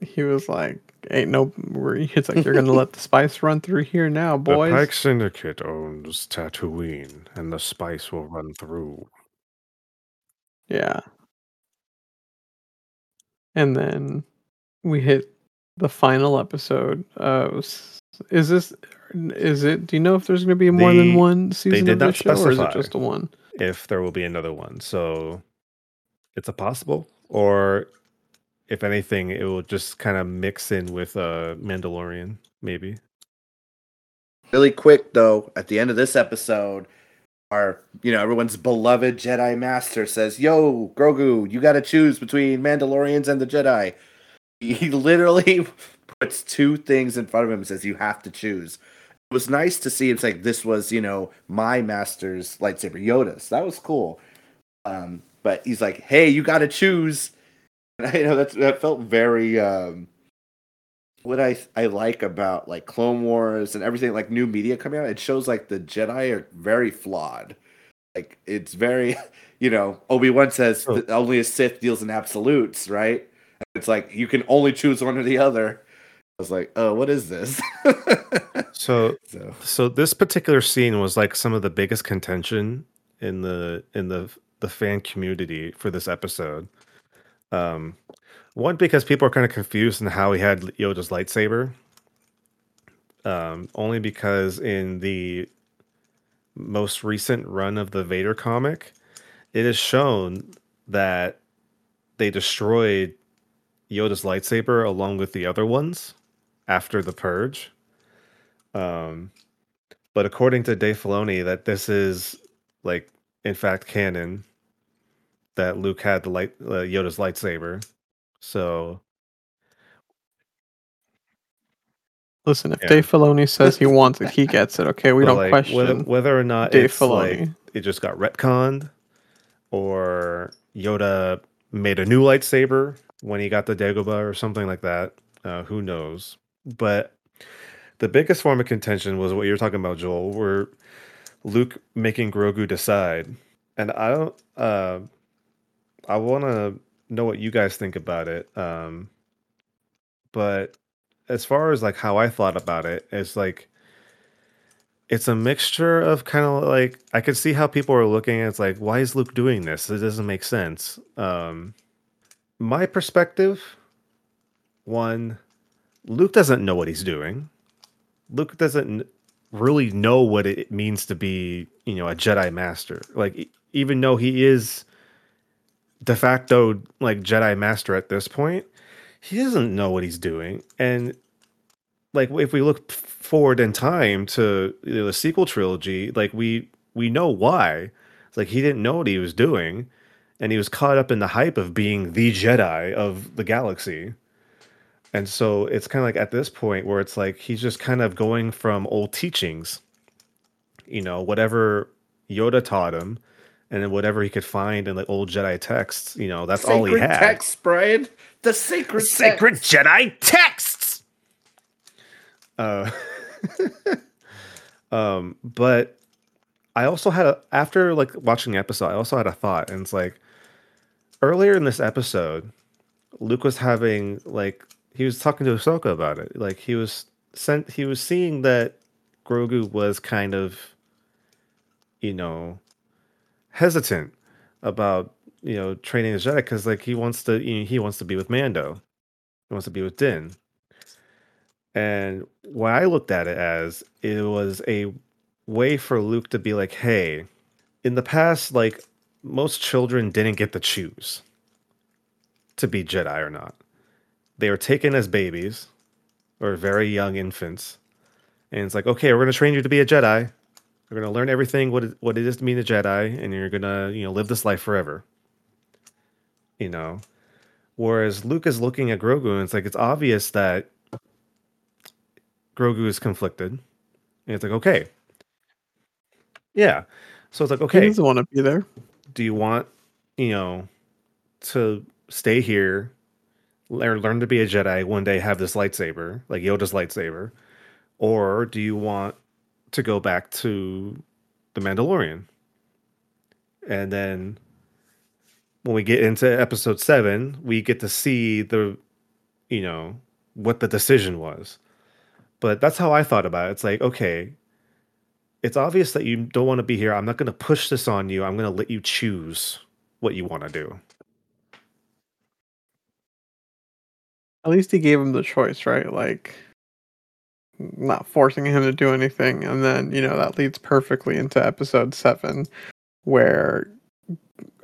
he was like, "Ain't no," it's like you're gonna let the spice run through here now, boys. The Pyke Syndicate owns Tatooine, and the spice will run through. Yeah. And then we hit the final episode. Uh, is this? Is it? Do you know if there's going to be more They- than one season did of not this show, or is it just a one? if there will be another one. So it's a possible, or if anything, it will just kind of mix in with uh, Mandalorian, maybe. Really quick though, at the end of this episode, our you know everyone's beloved Jedi Master says, "Yo, Grogu, you got to choose between Mandalorians and the Jedi." He literally puts two things in front of him and says, "You have to choose." It was nice to see. It's like this was you know my master's lightsaber, Yoda's. That was cool. Um, but he's like, "Hey, you got to choose." And I you know that's that felt very um, what I I like about like Clone Wars and everything like new media coming out, it shows like the Jedi are very flawed. Like it's very, you know, Obi Wan says Oh. only a Sith deals in absolutes, right? It's like you can only choose one or the other. I was like, oh, what is this? So so so this particular scene was like some of the biggest contention in the in the the fan community for this episode. Um one because people are kind of confused in how he had Yoda's lightsaber. Um only because in the most recent run of the Vader comic, it is shown that they destroyed Yoda's lightsaber along with the other ones after the purge. Um, but according to Dave Filoni, that this is like in fact canon that Luke had the light uh, Yoda's lightsaber. So Listen, if Yeah. Dave Filoni says he wants it, he gets it. Okay, we but, don't like, question whether, whether or not Dave it's like Filoni. it just got retconned or Yoda made a new lightsaber when he got the Dagobah or something like that. Uh, who knows? But the biggest form of contention was what you were talking about, Joel, where Luke making Grogu decide. And I don't uh I wanna know what you guys think about it. Um but as far as like how I thought about it, it's like it's a mixture of kind of like I could see how people are looking it's like, why is Luke doing this? It doesn't make sense. Um my perspective, one, Luke doesn't know what he's doing. Luke doesn't really know what it means to be, you know, a Jedi master. Like even though he is de facto like Jedi master at this point, he doesn't know what he's doing. And like if we look forward in time to you know, the sequel trilogy, like we we know why. It's like he didn't know what he was doing, and he was caught up in the hype of being the Jedi of the galaxy. And so it's kind of like at this point where it's like he's just kind of going from old teachings, you know, whatever Yoda taught him, and then whatever he could find in like old Jedi texts, you know, that's all he sacred had. text, Brian. The sacred Sacred text. Jedi texts. Uh, um, but I also had a after like watching the episode, I also had a thought, and it's like earlier in this episode, Luke was having like he was talking to Ahsoka about it. Like he was sent, he was seeing that Grogu was kind of, you know, hesitant about you know training as Jedi because like he wants to you know, he wants to be with Mando, he wants to be with Din. And what I looked at it as it was a way for Luke to be like, hey, in the past, like most children didn't get to choose to be Jedi or not. They were taken as babies or very young infants. And it's like, okay, we're gonna train you to be a Jedi. We're gonna learn everything what it, what it is to be a Jedi, and you're gonna, you know, live this life forever. You know. Whereas Luke is looking at Grogu and it's like it's obvious that Grogu is conflicted. And it's like, okay. Yeah. So it's like, okay, He doesn't want to be there. Do you want, you know, to stay here, learn learn to be a Jedi, one day have this lightsaber, like Yoda's lightsaber, or do you want to go back to the Mandalorian? And then when we get into episode 7, we get to see the you know, what the decision was. But that's how I thought about it. It's like, okay, it's obvious that you don't want to be here. I'm not going to push this on you. I'm going to let you choose what you want to do. At least he gave him the choice, right? Like not forcing him to do anything. And then, you know, that leads perfectly into episode seven, where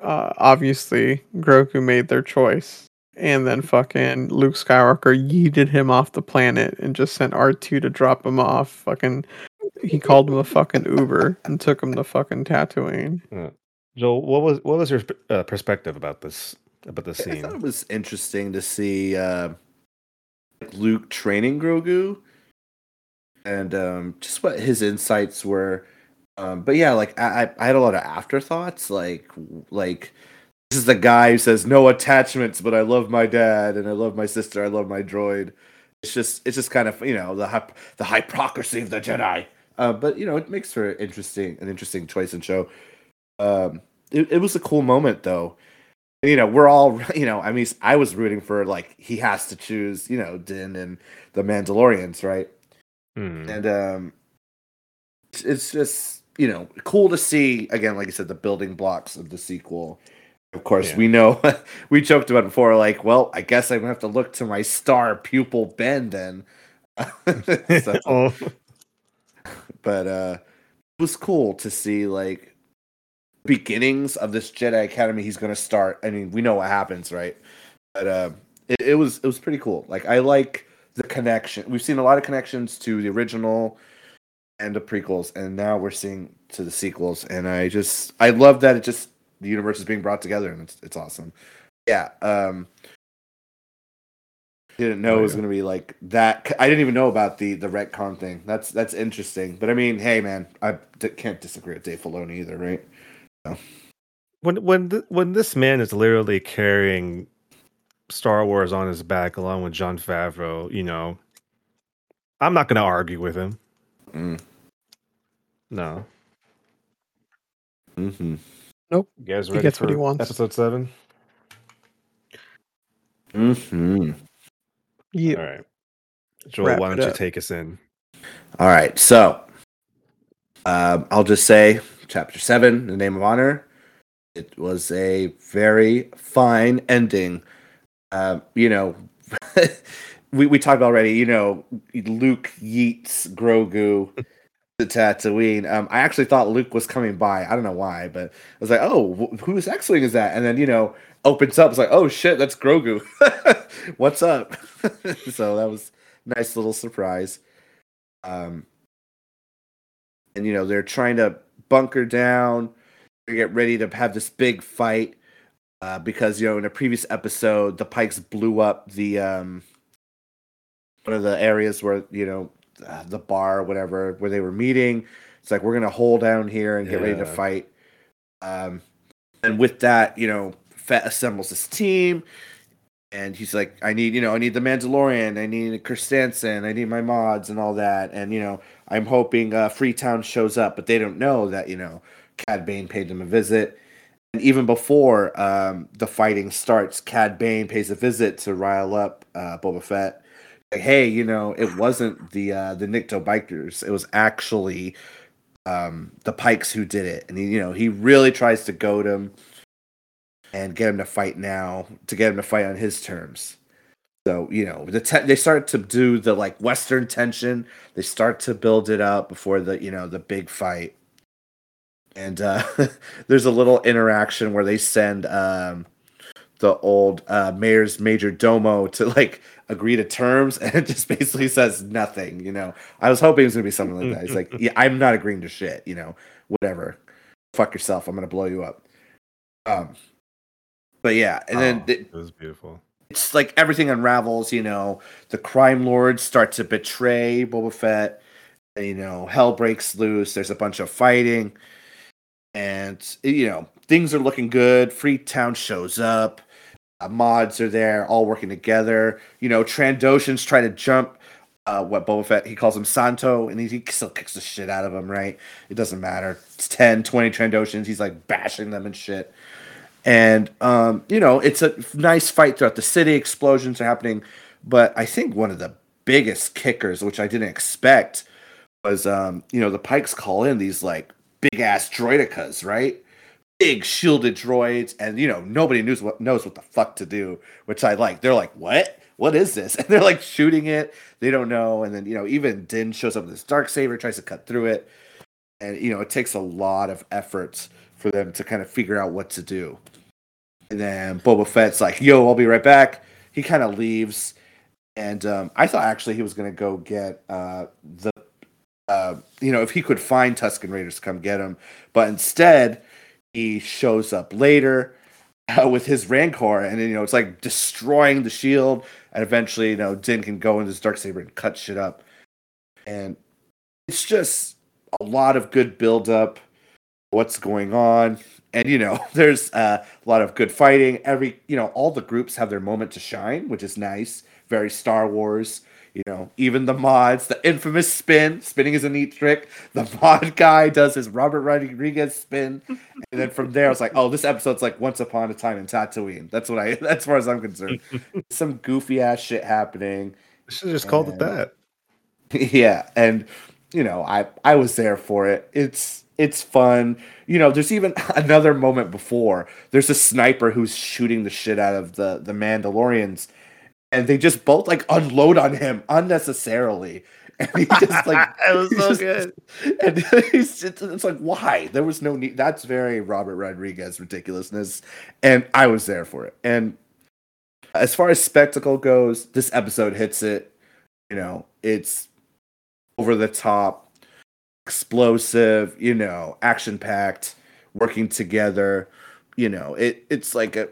uh, obviously Grogu made their choice. And then fucking Luke Skywalker yeeted him off the planet and just sent R2 to drop him off. Fucking, he called him a fucking Uber and took him to fucking Tatooine. Yeah. Joel, what was what was your uh, perspective about this about this I scene? thought it was interesting to see uh, Luke training Grogu and um, just what his insights were. Um, but yeah, like I, I- I had a lot of afterthoughts. Like like this is the guy who says no attachments, but I love my dad and I love my sister. I love my droid. It's just it's just kind of you know the the hypocrisy of the Jedi. Uh, but you know it makes for interesting an interesting choice and show. Um, it, it was a cool moment though you know, we're all, you know, I mean, I was rooting for like he has to choose, you know, Din and the Mandalorians, right? Hmm. And um it's- just, you know, cool to see again, like I said, the building blocks of the sequel. Of course, Yeah. we know we joked about it before, like, well, I guess I'm gonna have to look to my star pupil Ben then. So- oh, but uh it was cool to see like beginnings of this Jedi Academy he's going to start. I mean, we know what happens, right? But uh, it, it was it was pretty cool. Like I like the connection. We've seen a lot of connections to the original and the prequels, and now we're seeing to the sequels. And I just I love that it just the universe is being brought together, and it's it's awesome. Yeah. Um, didn't know Oh, it was yeah. going to be like that. I didn't even know about the the retcon thing. That's that's interesting. But I mean, hey, man, I d- can't disagree with Dave Filoni either, right? when when th- when this man is literally carrying Star Wars on his back along with Jon Favreau, you know, I'm not going to argue with him. Mm. No, Mm-hmm. you guys He gets for what he wants. episode seven? Mm-hmm. Yeah. All right, Joel, Wrap why don't you take us in? All right, so um, I'll just say, chapter seven, the name of honor. It was a very fine ending. Um, you know, we we talked already. You know, Luke yeets Grogu to Tatooine. Um, I actually thought Luke was coming by. I don't know why, but I was like, oh, wh- whose X-wing is that? And then you know, opens up. It's like, oh shit, that's Grogu. What's up? so that was a nice little surprise. Um, and you know they're trying to bunker down to get ready to have this big fight uh, because you know in a previous episode the Pykes blew up the um, one of the areas where you know uh, the bar or whatever where they were meeting it's like we're gonna hold down here and get ready to fight um, and with that you know Fett assembles his team. And he's like i need you know i need the mandalorian. I need Krrsantan, i need my mods and all that. And you know i'm hoping uh, freetown shows up. But they don't know that you know cad bane paid them a visit. And even before um, the fighting starts cad bane pays a visit to rile up uh, boba fett. Like hey you know it wasn't the uh, the nikto bikers it was actually um, the Pykes who did it. And he you know he really tries to goad him and get him to fight now to get him to fight on his terms. So you know the te- they start to do the like Western tension. They start to build it up before the you know the big fight. And uh, there's a little interaction where they send um, the old uh, mayor's major domo to like agree to terms, and it just basically says nothing. You know, I was hoping it was gonna be something like that. It's like, yeah, I'm not agreeing to shit. You know, whatever. Fuck yourself. I'm gonna blow you up. Um, but yeah, and then Oh, it, it was beautiful. it's like everything unravels. You know, the crime lords start to betray Boba Fett. You know, hell breaks loose. There's a bunch of fighting, and you know things are looking good. Freetown shows up. Uh, mods are there, all working together. You know, Trandoshans try to jump. Uh, what Boba Fett, he calls him Santo, and he, he still kicks the shit out of him, right? It doesn't matter. It's 10, 20 Trandoshans. He's like bashing them and shit and um, you know it's a nice fight throughout the city explosions are happening but i think one of the biggest kickers which i didn't expect was um, you know the Pykes call in these like big ass droidekas right big shielded droids, and you know nobody knows what knows what the fuck to do, which I like. They're like, "What? What is this?" And they're like shooting it. They don't know, and then you know even Din shows up with this dark saber, tries to cut through it, and you know it takes a lot of effort for them to kind of figure out what to do. And then Boba Fett's like, "Yo, I'll be right back." He kind of leaves, and um, I thought actually he was gonna go get uh, the, uh, you know, if he could find Tusken Raiders to come get him, but instead he shows up later uh, with his Rancor, and you know it's like destroying the shield, and eventually you know Din can go into his dark saber and cut shit up, and it's just a lot of good build up. What's going on? And you know, there's uh, a lot of good fighting. Every you know, all the groups have their moment to shine, which is nice. Very Star Wars. You know, even the mods, the infamous spin, spinning is a neat trick. The mod guy does his Robert Rodriguez spin, and then from there, I was like, oh, this episode's like Once Upon a Time in Tatooine. That's what I, as far as I'm concerned, some goofy ass shit happening. Should have just called it that. Yeah, and you know, I I was there for it. It's it's fun. You know, there's even another moment before. There's a sniper who's shooting the shit out of the the Mandalorians, and they just both like unload on him unnecessarily. And he just like it was so just- good. And he's it's, it's like why there was no need. That's very Robert Rodriguez ridiculousness, and I was there for it. And as far as spectacle goes, this episode hits it. You know, it's over the top, explosive. You know, action packed, working together. You know, it it's like a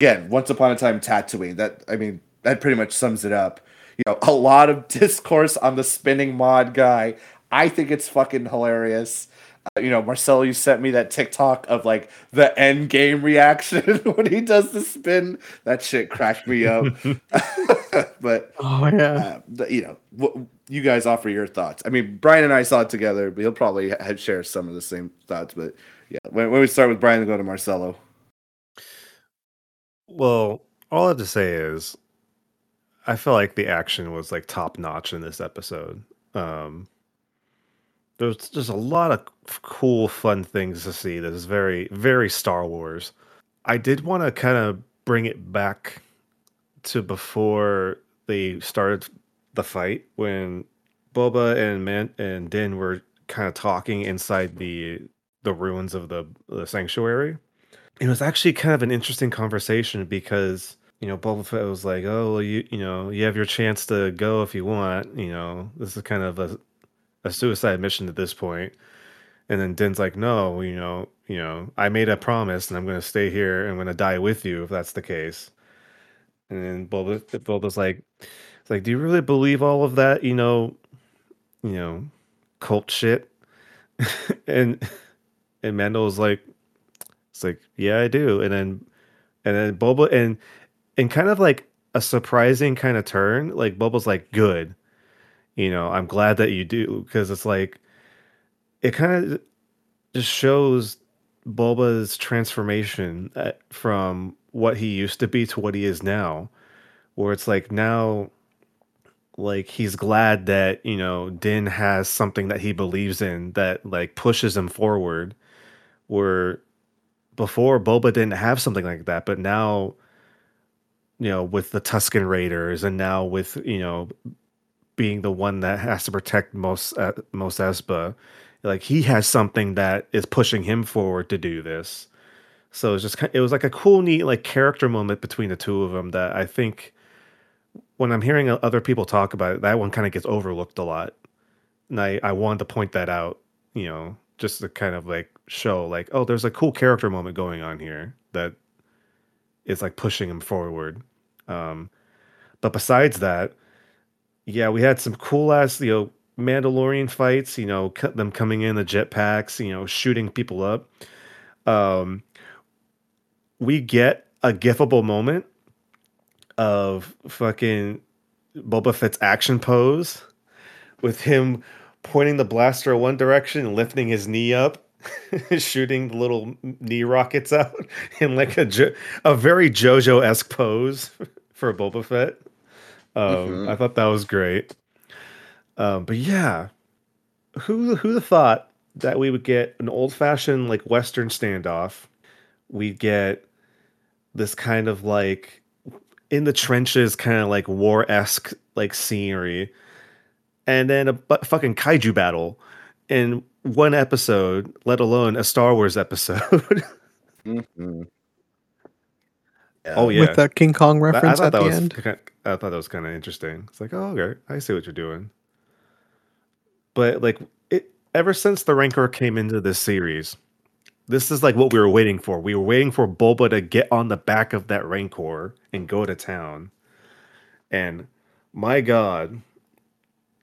again once upon a time Tatooine. That I mean that pretty much sums it up. You know, a lot of discourse on the spinning mod guy. I think it's fucking hilarious. Uh, you know, Marcelo, you sent me that TikTok of like the end game reaction when he does the spin. That shit cracked me up. but Oh yeah. uh, you know, what, you guys offer your thoughts. I mean, Brian and I saw it together, but he'll probably ha- share some of the same thoughts. But yeah, when, when we start with Brian, and go to Marcelo. Well, all I have to say is I feel like the action was like top notch in this episode. Um there's just a lot of cool fun things to see This is very very Star Wars. I did want to kind of bring it back to before they started the fight when Boba and Man and Din were kind of talking inside the the ruins of the, the sanctuary it was actually kind of an interesting conversation because you know Boba Fett was like, "Oh, well, you you know you have your chance to go if you want. You know this is kind of a a suicide mission at this point." And then Din's like, "No, you know, you know, I made a promise, and I'm going to stay here. I'm going to die with you if that's the case." And then Boba Boba's like, "It's like, do you really believe all of that? You know, you know, cult shit?" and and Mando was like, it's like, yeah, I do. And then and then Boba and and kind of like a surprising kind of turn, like Boba's like, good. You know, I'm glad that you do because it's like it kind of just shows Boba's transformation uh, from what he used to be to what he is now, where it's like now like he's glad that you know Din has something that he believes in that like pushes him forward where before Boba didn't have something like that, but now, you know, with the Tusken Raiders, and now with you know, being the one that has to protect most uh, Mos Espa, like he has something that is pushing him forward to do this. So it's just it was like a cool, neat like character moment between the two of them that I think when I'm hearing other people talk about it, that one kind of gets overlooked a lot, and I I wanted to point that out, you know, just to kind of like show like oh there's a cool character moment going on here that is like pushing him forward. Um but besides that yeah we had some cool ass you know mandalorian fights you know them coming in the jetpacks you know shooting people up. Um we get a gifable moment of fucking Boba Fett's action pose with him pointing the blaster one direction and lifting his knee up, shooting the little knee rockets out in like a jo- a very JoJo esque pose for Boba Fett. Um, Mhm. I thought that was great. Um, but yeah, who who thought that we would get an old fashioned like Western standoff. We'd get this kind of like in the trenches, kind of like war esque like scenery, and then a bu- fucking kaiju battle in one episode, let alone a Star Wars episode. Mhm. Yeah. oh yeah, with that King Kong That- I reference thought at that the was end. ki- I thought that was kind of interesting. It's like, oh, okay, I see what you're doing. But like, it ever since the Rancor came into this series, this is like what we were waiting for. We were waiting for Bulba to get on the back of that Rancor and go to town. And my God,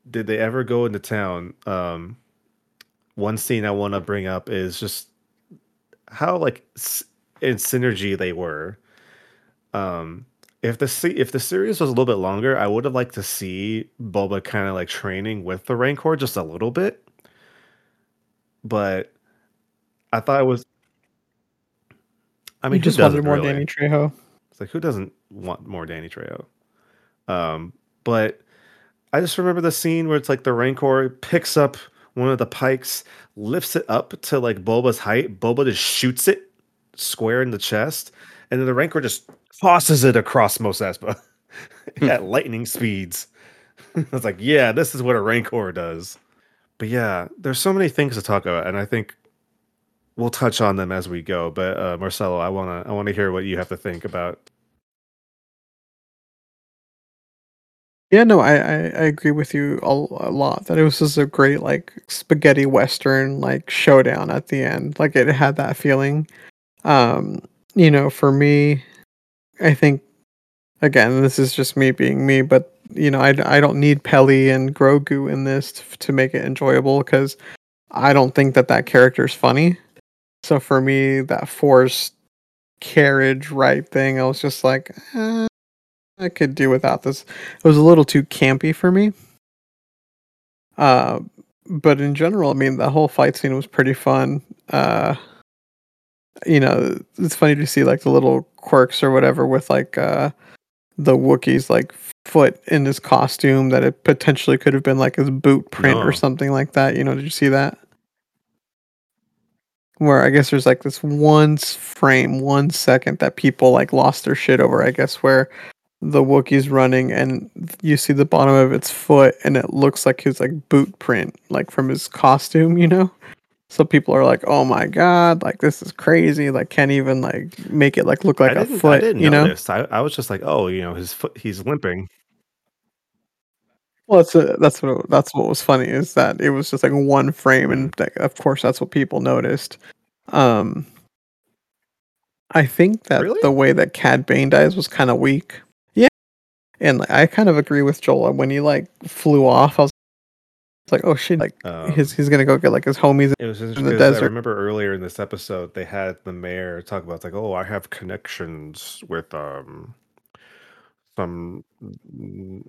did they ever go into town? Um, one scene I want to bring up is just how like in synergy they were. Um, if the se- if the series was a little bit longer, I would have liked to see Boba kind of like training with the Rancor just a little bit. But I thought it was. I mean, you just wanted more really? Danny Trejo. It's like who doesn't want more Danny Trejo? Um, but I just remember the scene where it's like the Rancor picks up one of the Pykes, lifts it up to like Boba's height. Boba just shoots it square in the chest, and then the Rancor just tosses it across Mos Espa at lightning speeds. I was like, yeah, this is what a Rancor does. But yeah, there's so many things to talk about, and I think we'll touch on them as we go. But uh, Marcelo, I wanna I wanna hear what you have to think about Yeah, no, I, I, I agree with you a, a lot. That it was just a great like spaghetti western like showdown at the end. Like it had that feeling. Um, you know, for me, I think again, this is just me being me, but you know, I, I don't need Peli and Grogu in this to, to make it enjoyable because I don't think that that character is funny. So for me, that forced carriage right thing, I was just like, eh, I could do without this. It was a little too campy for me. Uh, but in general, I mean, the whole fight scene was pretty fun. Uh, you know, it's funny to see like the little quirks or whatever with like uh, the Wookiee's like foot in his costume that it potentially could have been like his boot print No. or something like that. You know, did you see that? Where I guess there's like this one frame, one second that people like lost their shit over. I guess where the Wookiee's running and you see the bottom of its foot and it looks like his like boot print, like from his costume, you know? So people are like, "Oh my god, like this is crazy! Like can't even like make it like look like I a foot, I didn't you know?" notice. I, I was just like, oh, you know, his foot, he's limping. Well, that's a, that's what that's what was funny is that it was just like one frame, and of course that's what people noticed. Um, I think that Really? the way that Cad Bane dies was kind of weak. Yeah, and like, I kind of agree with Joel when he like flew off. I was like, oh shit, like Um, his he's gonna go get like his homies. It was just in the because I desert. remember earlier in this episode they had the mayor talk about like, oh, I have connections with um some mm,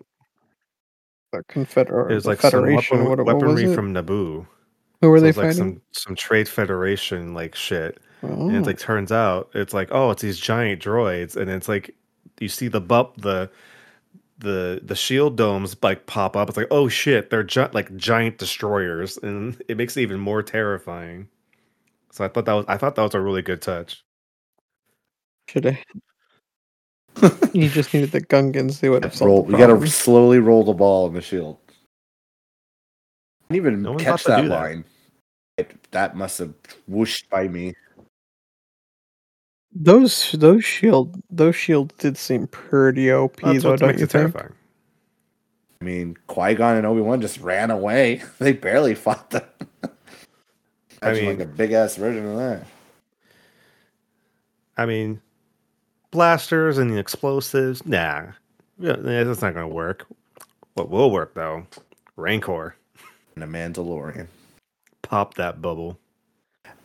The Confederate, it was like some Federation, weapon, what, what was weaponry it? from Naboo. Who were So they it's like fighting? some some trade federation like shit. Oh. And it's like oh. turns out it's like, oh, it's these giant droids, and it's like you see the bup the the the shield domes like pop up. It's like, oh shit, they're gi- like giant destroyers, and it makes it even more terrifying. So I thought that was I thought that was a really good touch. Should have. You just needed the Gungans. They would have solved roll, the we got to slowly roll the ball in the shield. I didn't even No catch that do that. line. It, that must have whooshed by me. Those those shield those shields did seem pretty OP That's though, what don't makes you it think? terrifying. I mean, Qui Gon and Obi Wan just ran away. They barely fought them. I mean- like a big ass version of that. I mean, blasters and the explosives, nah, yeah, that's not gonna work. What will work though? Rancor, And a Mandalorian. pop that bubble.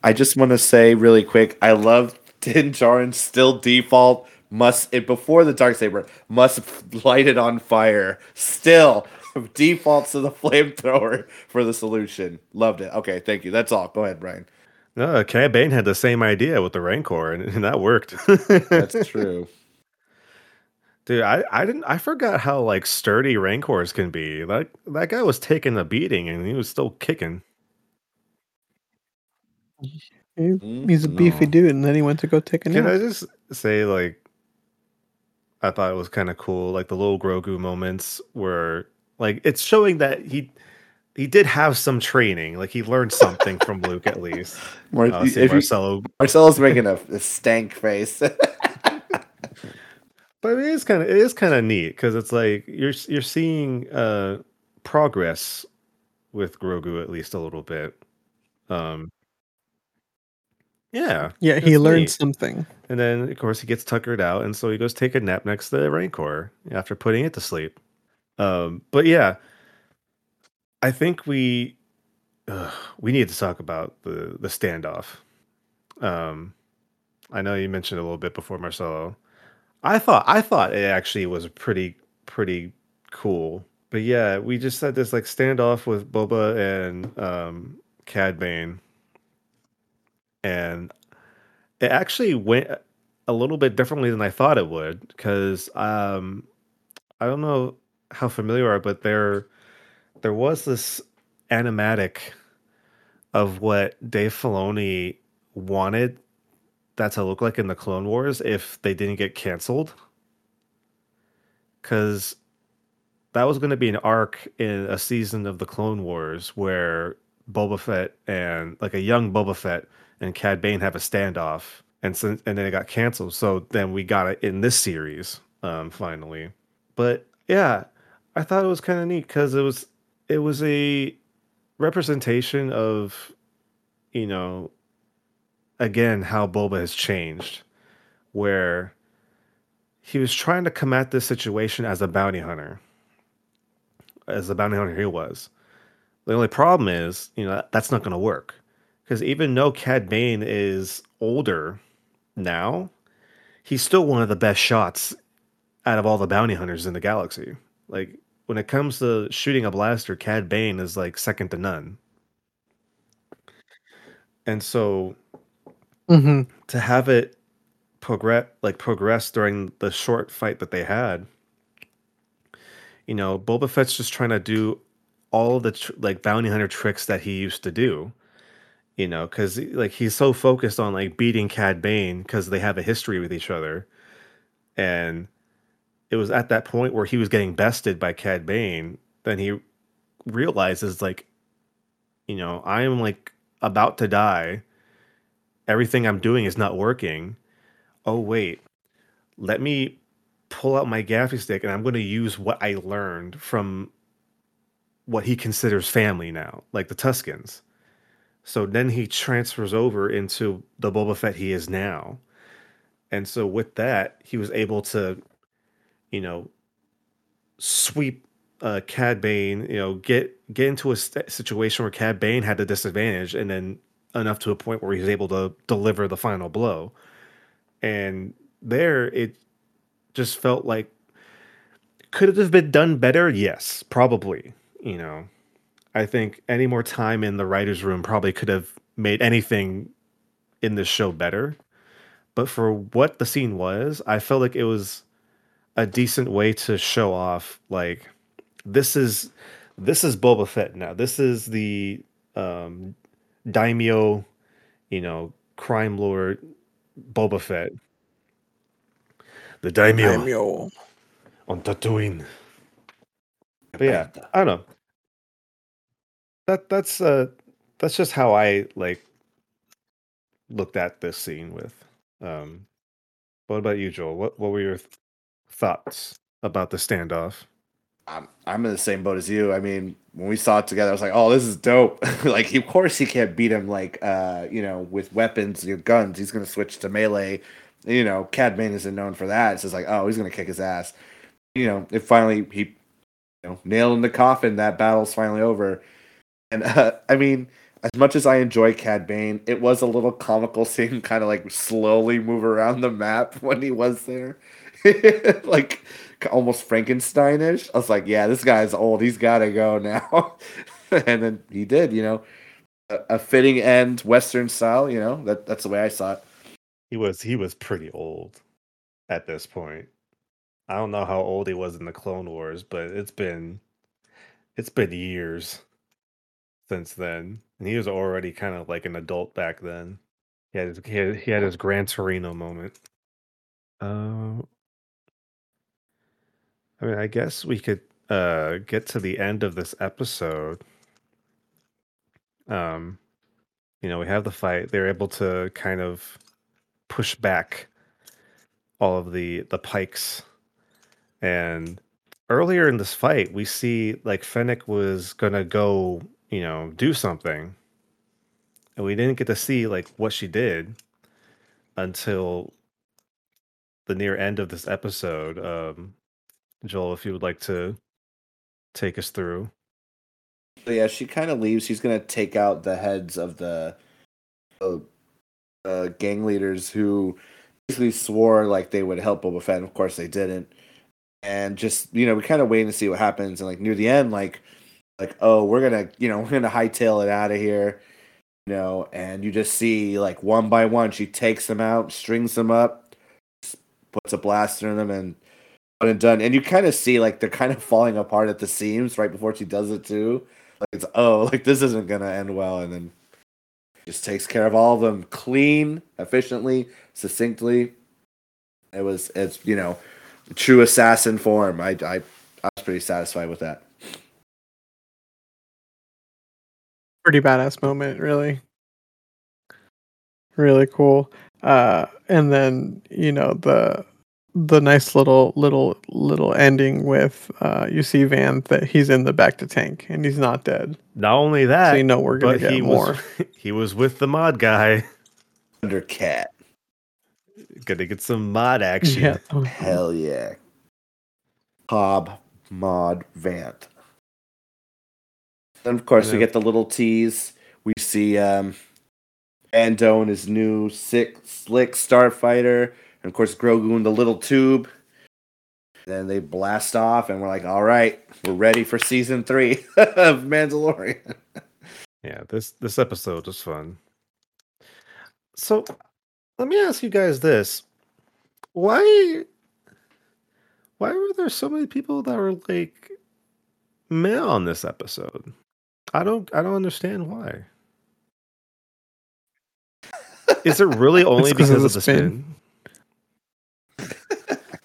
I just want to say really quick, I love Din Djarin still default must it before the dark saber must light it on fire. Still defaults to the flamethrower for the solution. Loved it. Okay, thank you. That's all. Go ahead, Brian. No, Cad Bane had the same idea with the Rancor, and, and that worked. That's true. Dude, I, I didn't I forgot how like sturdy Rancors can be. Like that guy was taking a beating and he was still kicking. He's mm, a beefy No. dude, and then he went to go take a Can nap. I just say, like, I thought it was kind of cool, like the little Grogu moments where, like, it's showing that he he did have some training, like he learned something from Luke at least. Mar- Uh, see if you, Marcelo, Marcelo's making a, a stank face. but it is kind of it is kind of neat because it's like you're you're seeing uh progress with Grogu at least a little bit. Um, yeah, Yeah, he learned neat. something. And then, of course, he gets tuckered out, and so he goes take a nap next to the Rancor after putting it to sleep. Um, but yeah, I think we we need to talk about the the standoff. Um, I know you mentioned a little bit before, Marcelo. I thought I thought it actually was pretty pretty cool. But yeah, we just had this like standoff with Boba and um, Cad Bane, and it actually went a little bit differently than I thought it would because um, I don't know how familiar you are, but there there was this animatic of what Dave Filoni wanted that to look like in the Clone Wars if they didn't get canceled. Because that was going to be an arc in a season of the Clone Wars where Boba Fett and like a young Boba Fett and Cad Bane have a standoff, and so, and then it got canceled. So then we got it in this series, um, finally. But yeah, I thought it was kind of neat because it was it was a representation of you know again how Boba has changed, where he was trying to come at this situation as a bounty hunter, as a bounty hunter he was. The only problem is, you know, that's not going to work because even though Cad Bane is older now, he's still one of the best shots out of all the bounty hunters in the galaxy. Like when it comes to shooting a blaster, Cad Bane is like second to none. And so hmm to have it progress like progress during the short fight that they had you know boba fett's just trying to do all the tr- like bounty hunter tricks that he used to do you know because like he's so focused on like beating cad bane because they have a history with each other and it was at that point where he was getting bested by cad bane then he realizes like you know i am like about to die. Everything i'm doing is not working. Oh wait. Let me pull out my gaffi stick and i'm going to use what i learned from what he considers family now like the tuskens so then he transfers over into the boba fett he is now. And so with that he was able to you know sweep uh, Cad Bane, you know, get get into a st- situation where Cad Bane had the disadvantage, and then enough to a point where he's able to deliver the final blow. And there, it just felt like could it have been done better? Yes, probably. You know, I think any more time in the writers' room probably could have made anything in this show better. But for what the scene was, I felt like it was a decent way to show off like this is this is Boba Fett now. This is the um daimyo, you know, crime lord Boba Fett. The daimyo Daimyo. on Tatooine. But yeah, I don't know. That that's uh that's just how I like looked at this scene with. Um what about you, Joel? What what were your th- thoughts about the standoff? I'm, I'm in the same boat as you. I mean, when we saw it together, I was like, "Oh, this is dope!" like, of course, he can't beat him. Like, uh, you know, with weapons, your guns. He's gonna switch to melee. You know, Cad Bane isn't known for that. It's like, oh, he's gonna kick his ass. You know, it finally he, you know, nailed in the coffin. That battle's finally over. And uh, I mean, as much as I enjoy Cad Bane, it was a little comical seeing kind of like slowly move around the map when he was there, like almost Frankensteinish. I was like, yeah, this guy's old. He's got to go now. and then he did. You know, a, a fitting end, Western style. You know, that that's the way I saw it. He was he was pretty old at this point. I don't know how old he was in the Clone Wars, but it's been it's been years since then, and he was already kind of like an adult back then. He had his he had, he had his Gran Torino moment. Uh, I mean, I guess we could uh get to the end of this episode. Um, you know, we have the fight. They're able to kind of push back all of the the Pykes, and earlier in this fight, we see like Fennec was gonna go, you know, do something, and we didn't get to see like what she did until the near end of this episode. Um, Joel, if you would like to take us through. Yeah, she kind of leaves. She's gonna take out the heads of the uh, uh, gang leaders who basically swore like they would help Boba Fett. And of course, they didn't. And just you know, we kind of waiting to see what happens. And like near the end, like like oh, we're gonna you know we're gonna hightail it out of here. You know, and you just see like one by one, she takes them out, strings them up, puts a blaster in them, and and done. And you kind of see like they're kind of falling apart at the seams right before she does it too. Like it's oh, like this isn't gonna end well, and then just takes care of all of them clean, efficiently, succinctly. It was it's you know true assassin form. I I I was pretty satisfied with that. Pretty badass moment, really. Really cool. Uh, and then you know the the nice little little little ending with uh, you see Van that he's in the bacta tank and he's not dead. Not only that, So you know we're gonna but get he more. was he was with the mod guy. Undercat, Gonna get some mod action. Yeah. hell yeah. Hob Mod Vanth. And of course, we get the little tease. We see um, Ando and his new sick, slick starfighter, and of course Grogu in the little tube. Then they blast off, and we're like, "All right, we're ready for season three of Mandalorian." Yeah, this this episode was fun. So, let me ask you guys this: Why, why were there so many people that were like meh on this episode? I don't, I don't understand why. Is it really only because of of the the spin. spin?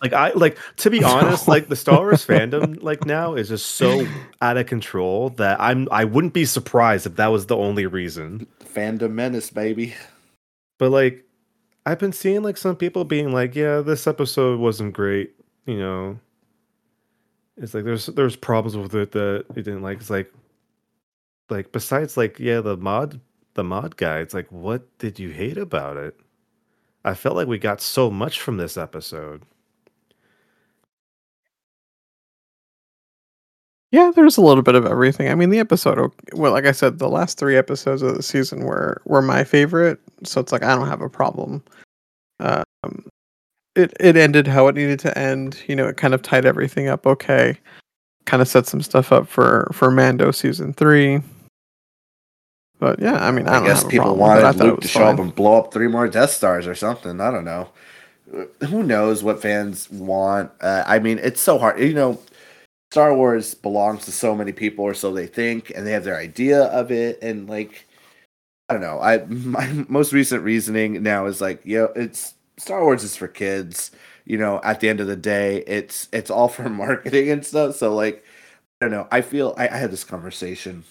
Like I like to be honest, like the Star Wars fandom like now is just so out of control that I'm I wouldn't be surprised if that was the only reason. Fandom menace, baby. But like, I've been seeing like some people being like, "Yeah, this episode wasn't great." You know, it's like there's there's problems with it that it didn't like. It's like, like besides like yeah, the mod the mod guy. It's like, what did you hate about it? I felt like we got so much from this episode. Yeah, there's a little bit of everything. I mean, the episode, well, like I said, the last three episodes of the season were were my favorite, so it's like I don't have a problem. Um, it it ended how it needed to end. You know, it kind of tied everything up okay. Kind of set some stuff up for for Mando season three. But yeah, I mean, I, I, don't guess people. I wanted Luke to show up and blow up three more Death Stars or something. I don't know. Who knows what fans want? Uh, I mean, it's so hard. You know, Star Wars belongs to so many people, or so they think, and they have their idea of it. And like, I don't know. I my most recent reasoning now is like, yo, it's Star Wars is for kids. You know, at the end of the day, it's it's all for marketing and stuff. So like, I don't know. I feel I, I had this conversation.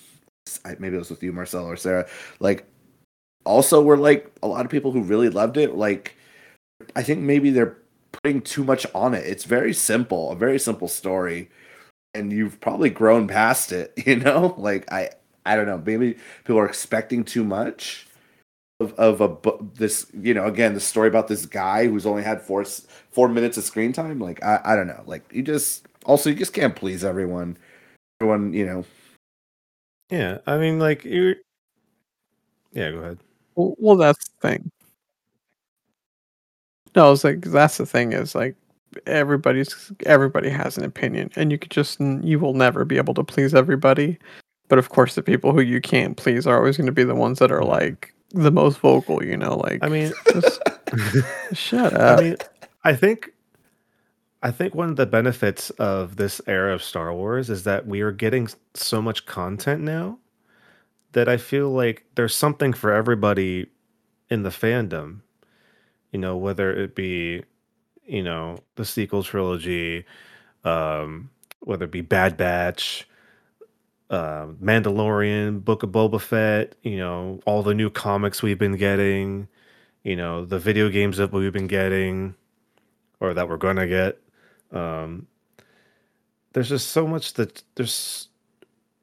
I, maybe it was with you, Marcel or Sarah. Like, also, we're like a lot of people who really loved it. Like, I think maybe they're putting too much on it. It's very simple, a very simple story, and you've probably grown past it. You know, like I, I don't know. Maybe people are expecting too much of of a book. This, you know, again, the story about this guy who's only had four four minutes of screen time. Like, I, I don't know. Like, you just also you just can't please everyone. Everyone, you know, Yeah, I mean, like you. Yeah, go ahead. Well, well, that's the thing. No, it's like that's the thing is like everybody's everybody has an opinion, and you could just you will never be able to please everybody. But of course, the people who you can't please are always going to be the ones that are like the most vocal. You know, like I mean, just shut up. I mean, I think I think one of the benefits of this era of Star Wars is that we are getting so much content now that I feel like there's something for everybody in the fandom. You know, whether it be, you know, the sequel trilogy, um, whether it be Bad Batch, uh, Mandalorian, Book of Boba Fett, you know, all the new comics we've been getting, you know, the video games that we've been getting or that we're gonna get. Um, there's just so much that there's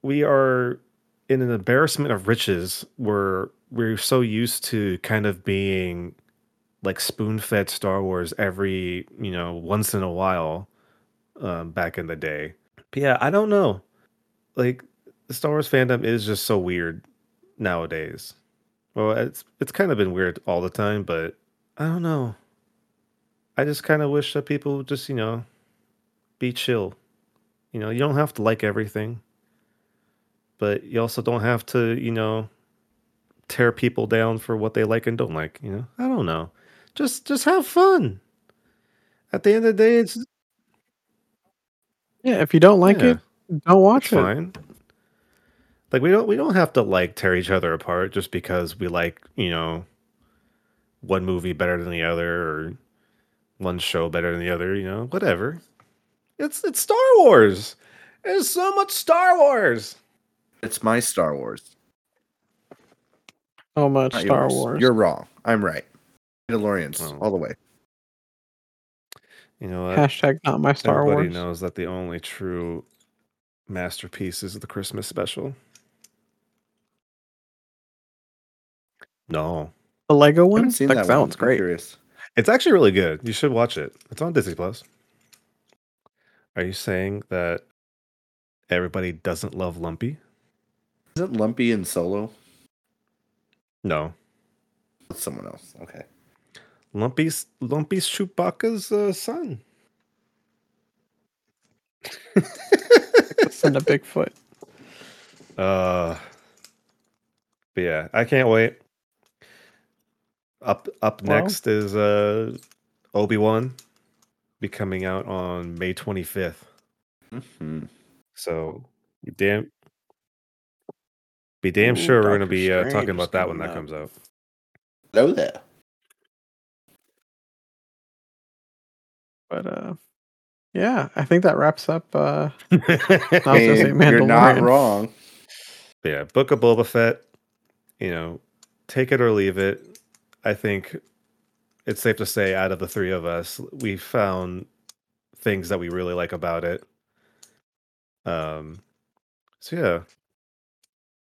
we are in an embarrassment of riches where we're so used to kind of being like spoon-fed Star Wars every, you know, once in a while um, back in the day. But yeah, I don't know. Like the Star Wars fandom is just so weird nowadays. Well, it's it's kind of been weird all the time, but I don't know. I just kind of wish that people would just, you know, be chill. You know, you don't have to like everything, but you also don't have to, you know, tear people down for what they like and don't like, you know. I don't know. Just just have fun. At the end of the day, it's Yeah, if you don't like yeah, it, don't it's watch it. fine. Like we don't we don't have to like tear each other apart just because we like, you know, one movie better than the other or one show better than the other, you know, whatever. It's it's Star Wars. There's so much Star Wars. It's my Star Wars. So much Not Star yours. Wars. You're wrong. I'm right. Mandalorians Oh. all the way. You know what? Hashtag not my Star Everybody Wars. knows that the only true masterpiece is the Christmas special. No. The Lego one? haven't seen Like, that, that one. one's great. curious. It's actually really good. You should watch it. It's on Disney Plus. Are you saying that everybody doesn't love Lumpy? Isn't Lumpy in Solo? No. That's someone else. Okay. Lumpy's Lumpy's Chewbacca's uh, son. Send a Bigfoot. Uh but yeah, I can't wait. Up up Well- next is uh Obi-Wan be coming out on May 25th. Mhm. So you damn be damn Ooh, sure we're gonna be uh, talking about that when coming that out. comes out. Hello there. But uh yeah, I think that wraps up uh I was say you're not Mandalorian. wrong. yeah, Book of Boba Fett, you know, take it or leave it. I think it's safe to say out of the three of us, we found things that we really like about it. Um so yeah.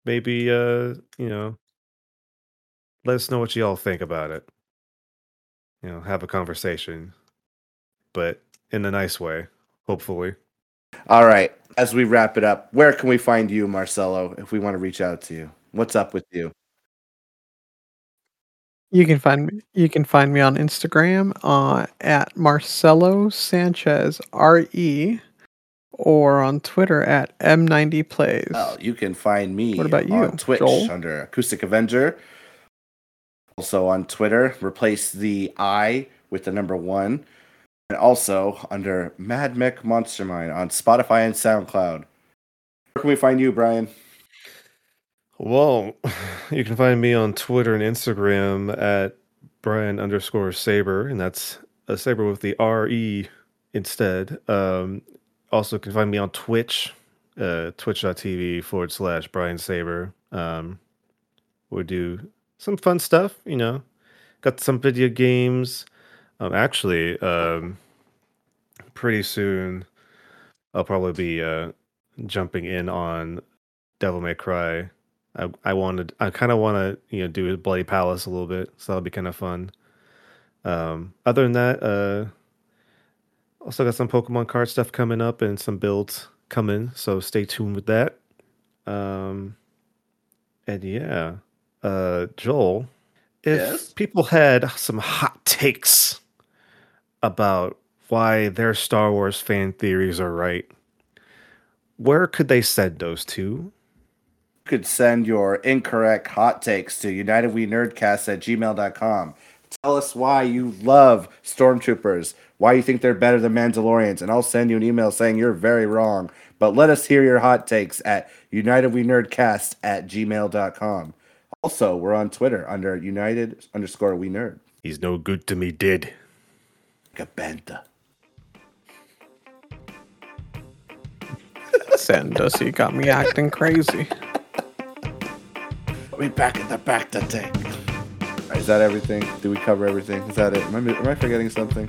Maybe uh, you know, let us know what you all think about it. You know, have a conversation. But in a nice way, hopefully. All right. As we wrap it up, where can we find you, Marcelo, if we want to reach out to you? What's up with you? You can find me you can find me on Instagram uh, at Marcelo Sanchez R E or on Twitter at M90 Plays. Well, you can find me What about you, on Twitch Joel? under Acoustic Avenger. Also on Twitter, replace the I with the number one. And also under Mad Mick Monster Mine on Spotify and SoundCloud. Where can we find you, Brian? Well, you can find me on Twitter and Instagram at Brian underscore Saber, and that's a Saber with the R E instead. Um, also, can find me on Twitch, uh, twitch.tv forward slash Brian Saber. Um, we do some fun stuff, you know. Got some video games. Um, actually, um, pretty soon I'll probably be uh, jumping in on Devil May Cry. I I wanted I kind of want to you know do Bloody Palace a little bit, so that'll be kind of fun. Um, other than that, uh, also got some Pokemon card stuff coming up and some builds coming, so stay tuned with that. Um, and yeah, uh, Joel, if Yes? people had some hot takes about why their Star Wars fan theories are right, where could they send those to? You could send your incorrect hot takes to UnitedWeNerdcast at gmail.com. Tell us why you love stormtroopers, why you think they're better than Mandalorians, and I'll send you an email saying you're very wrong. But let us hear your hot takes at unitedwenerdcast at gmail.com. Also, we're on Twitter under united underscore we nerd. He's no good to me, dead. Gabenta. Send us. You got me acting crazy. We back in the bacta tank. Is that everything? Did we cover everything? Is that it? Am I, am I forgetting something?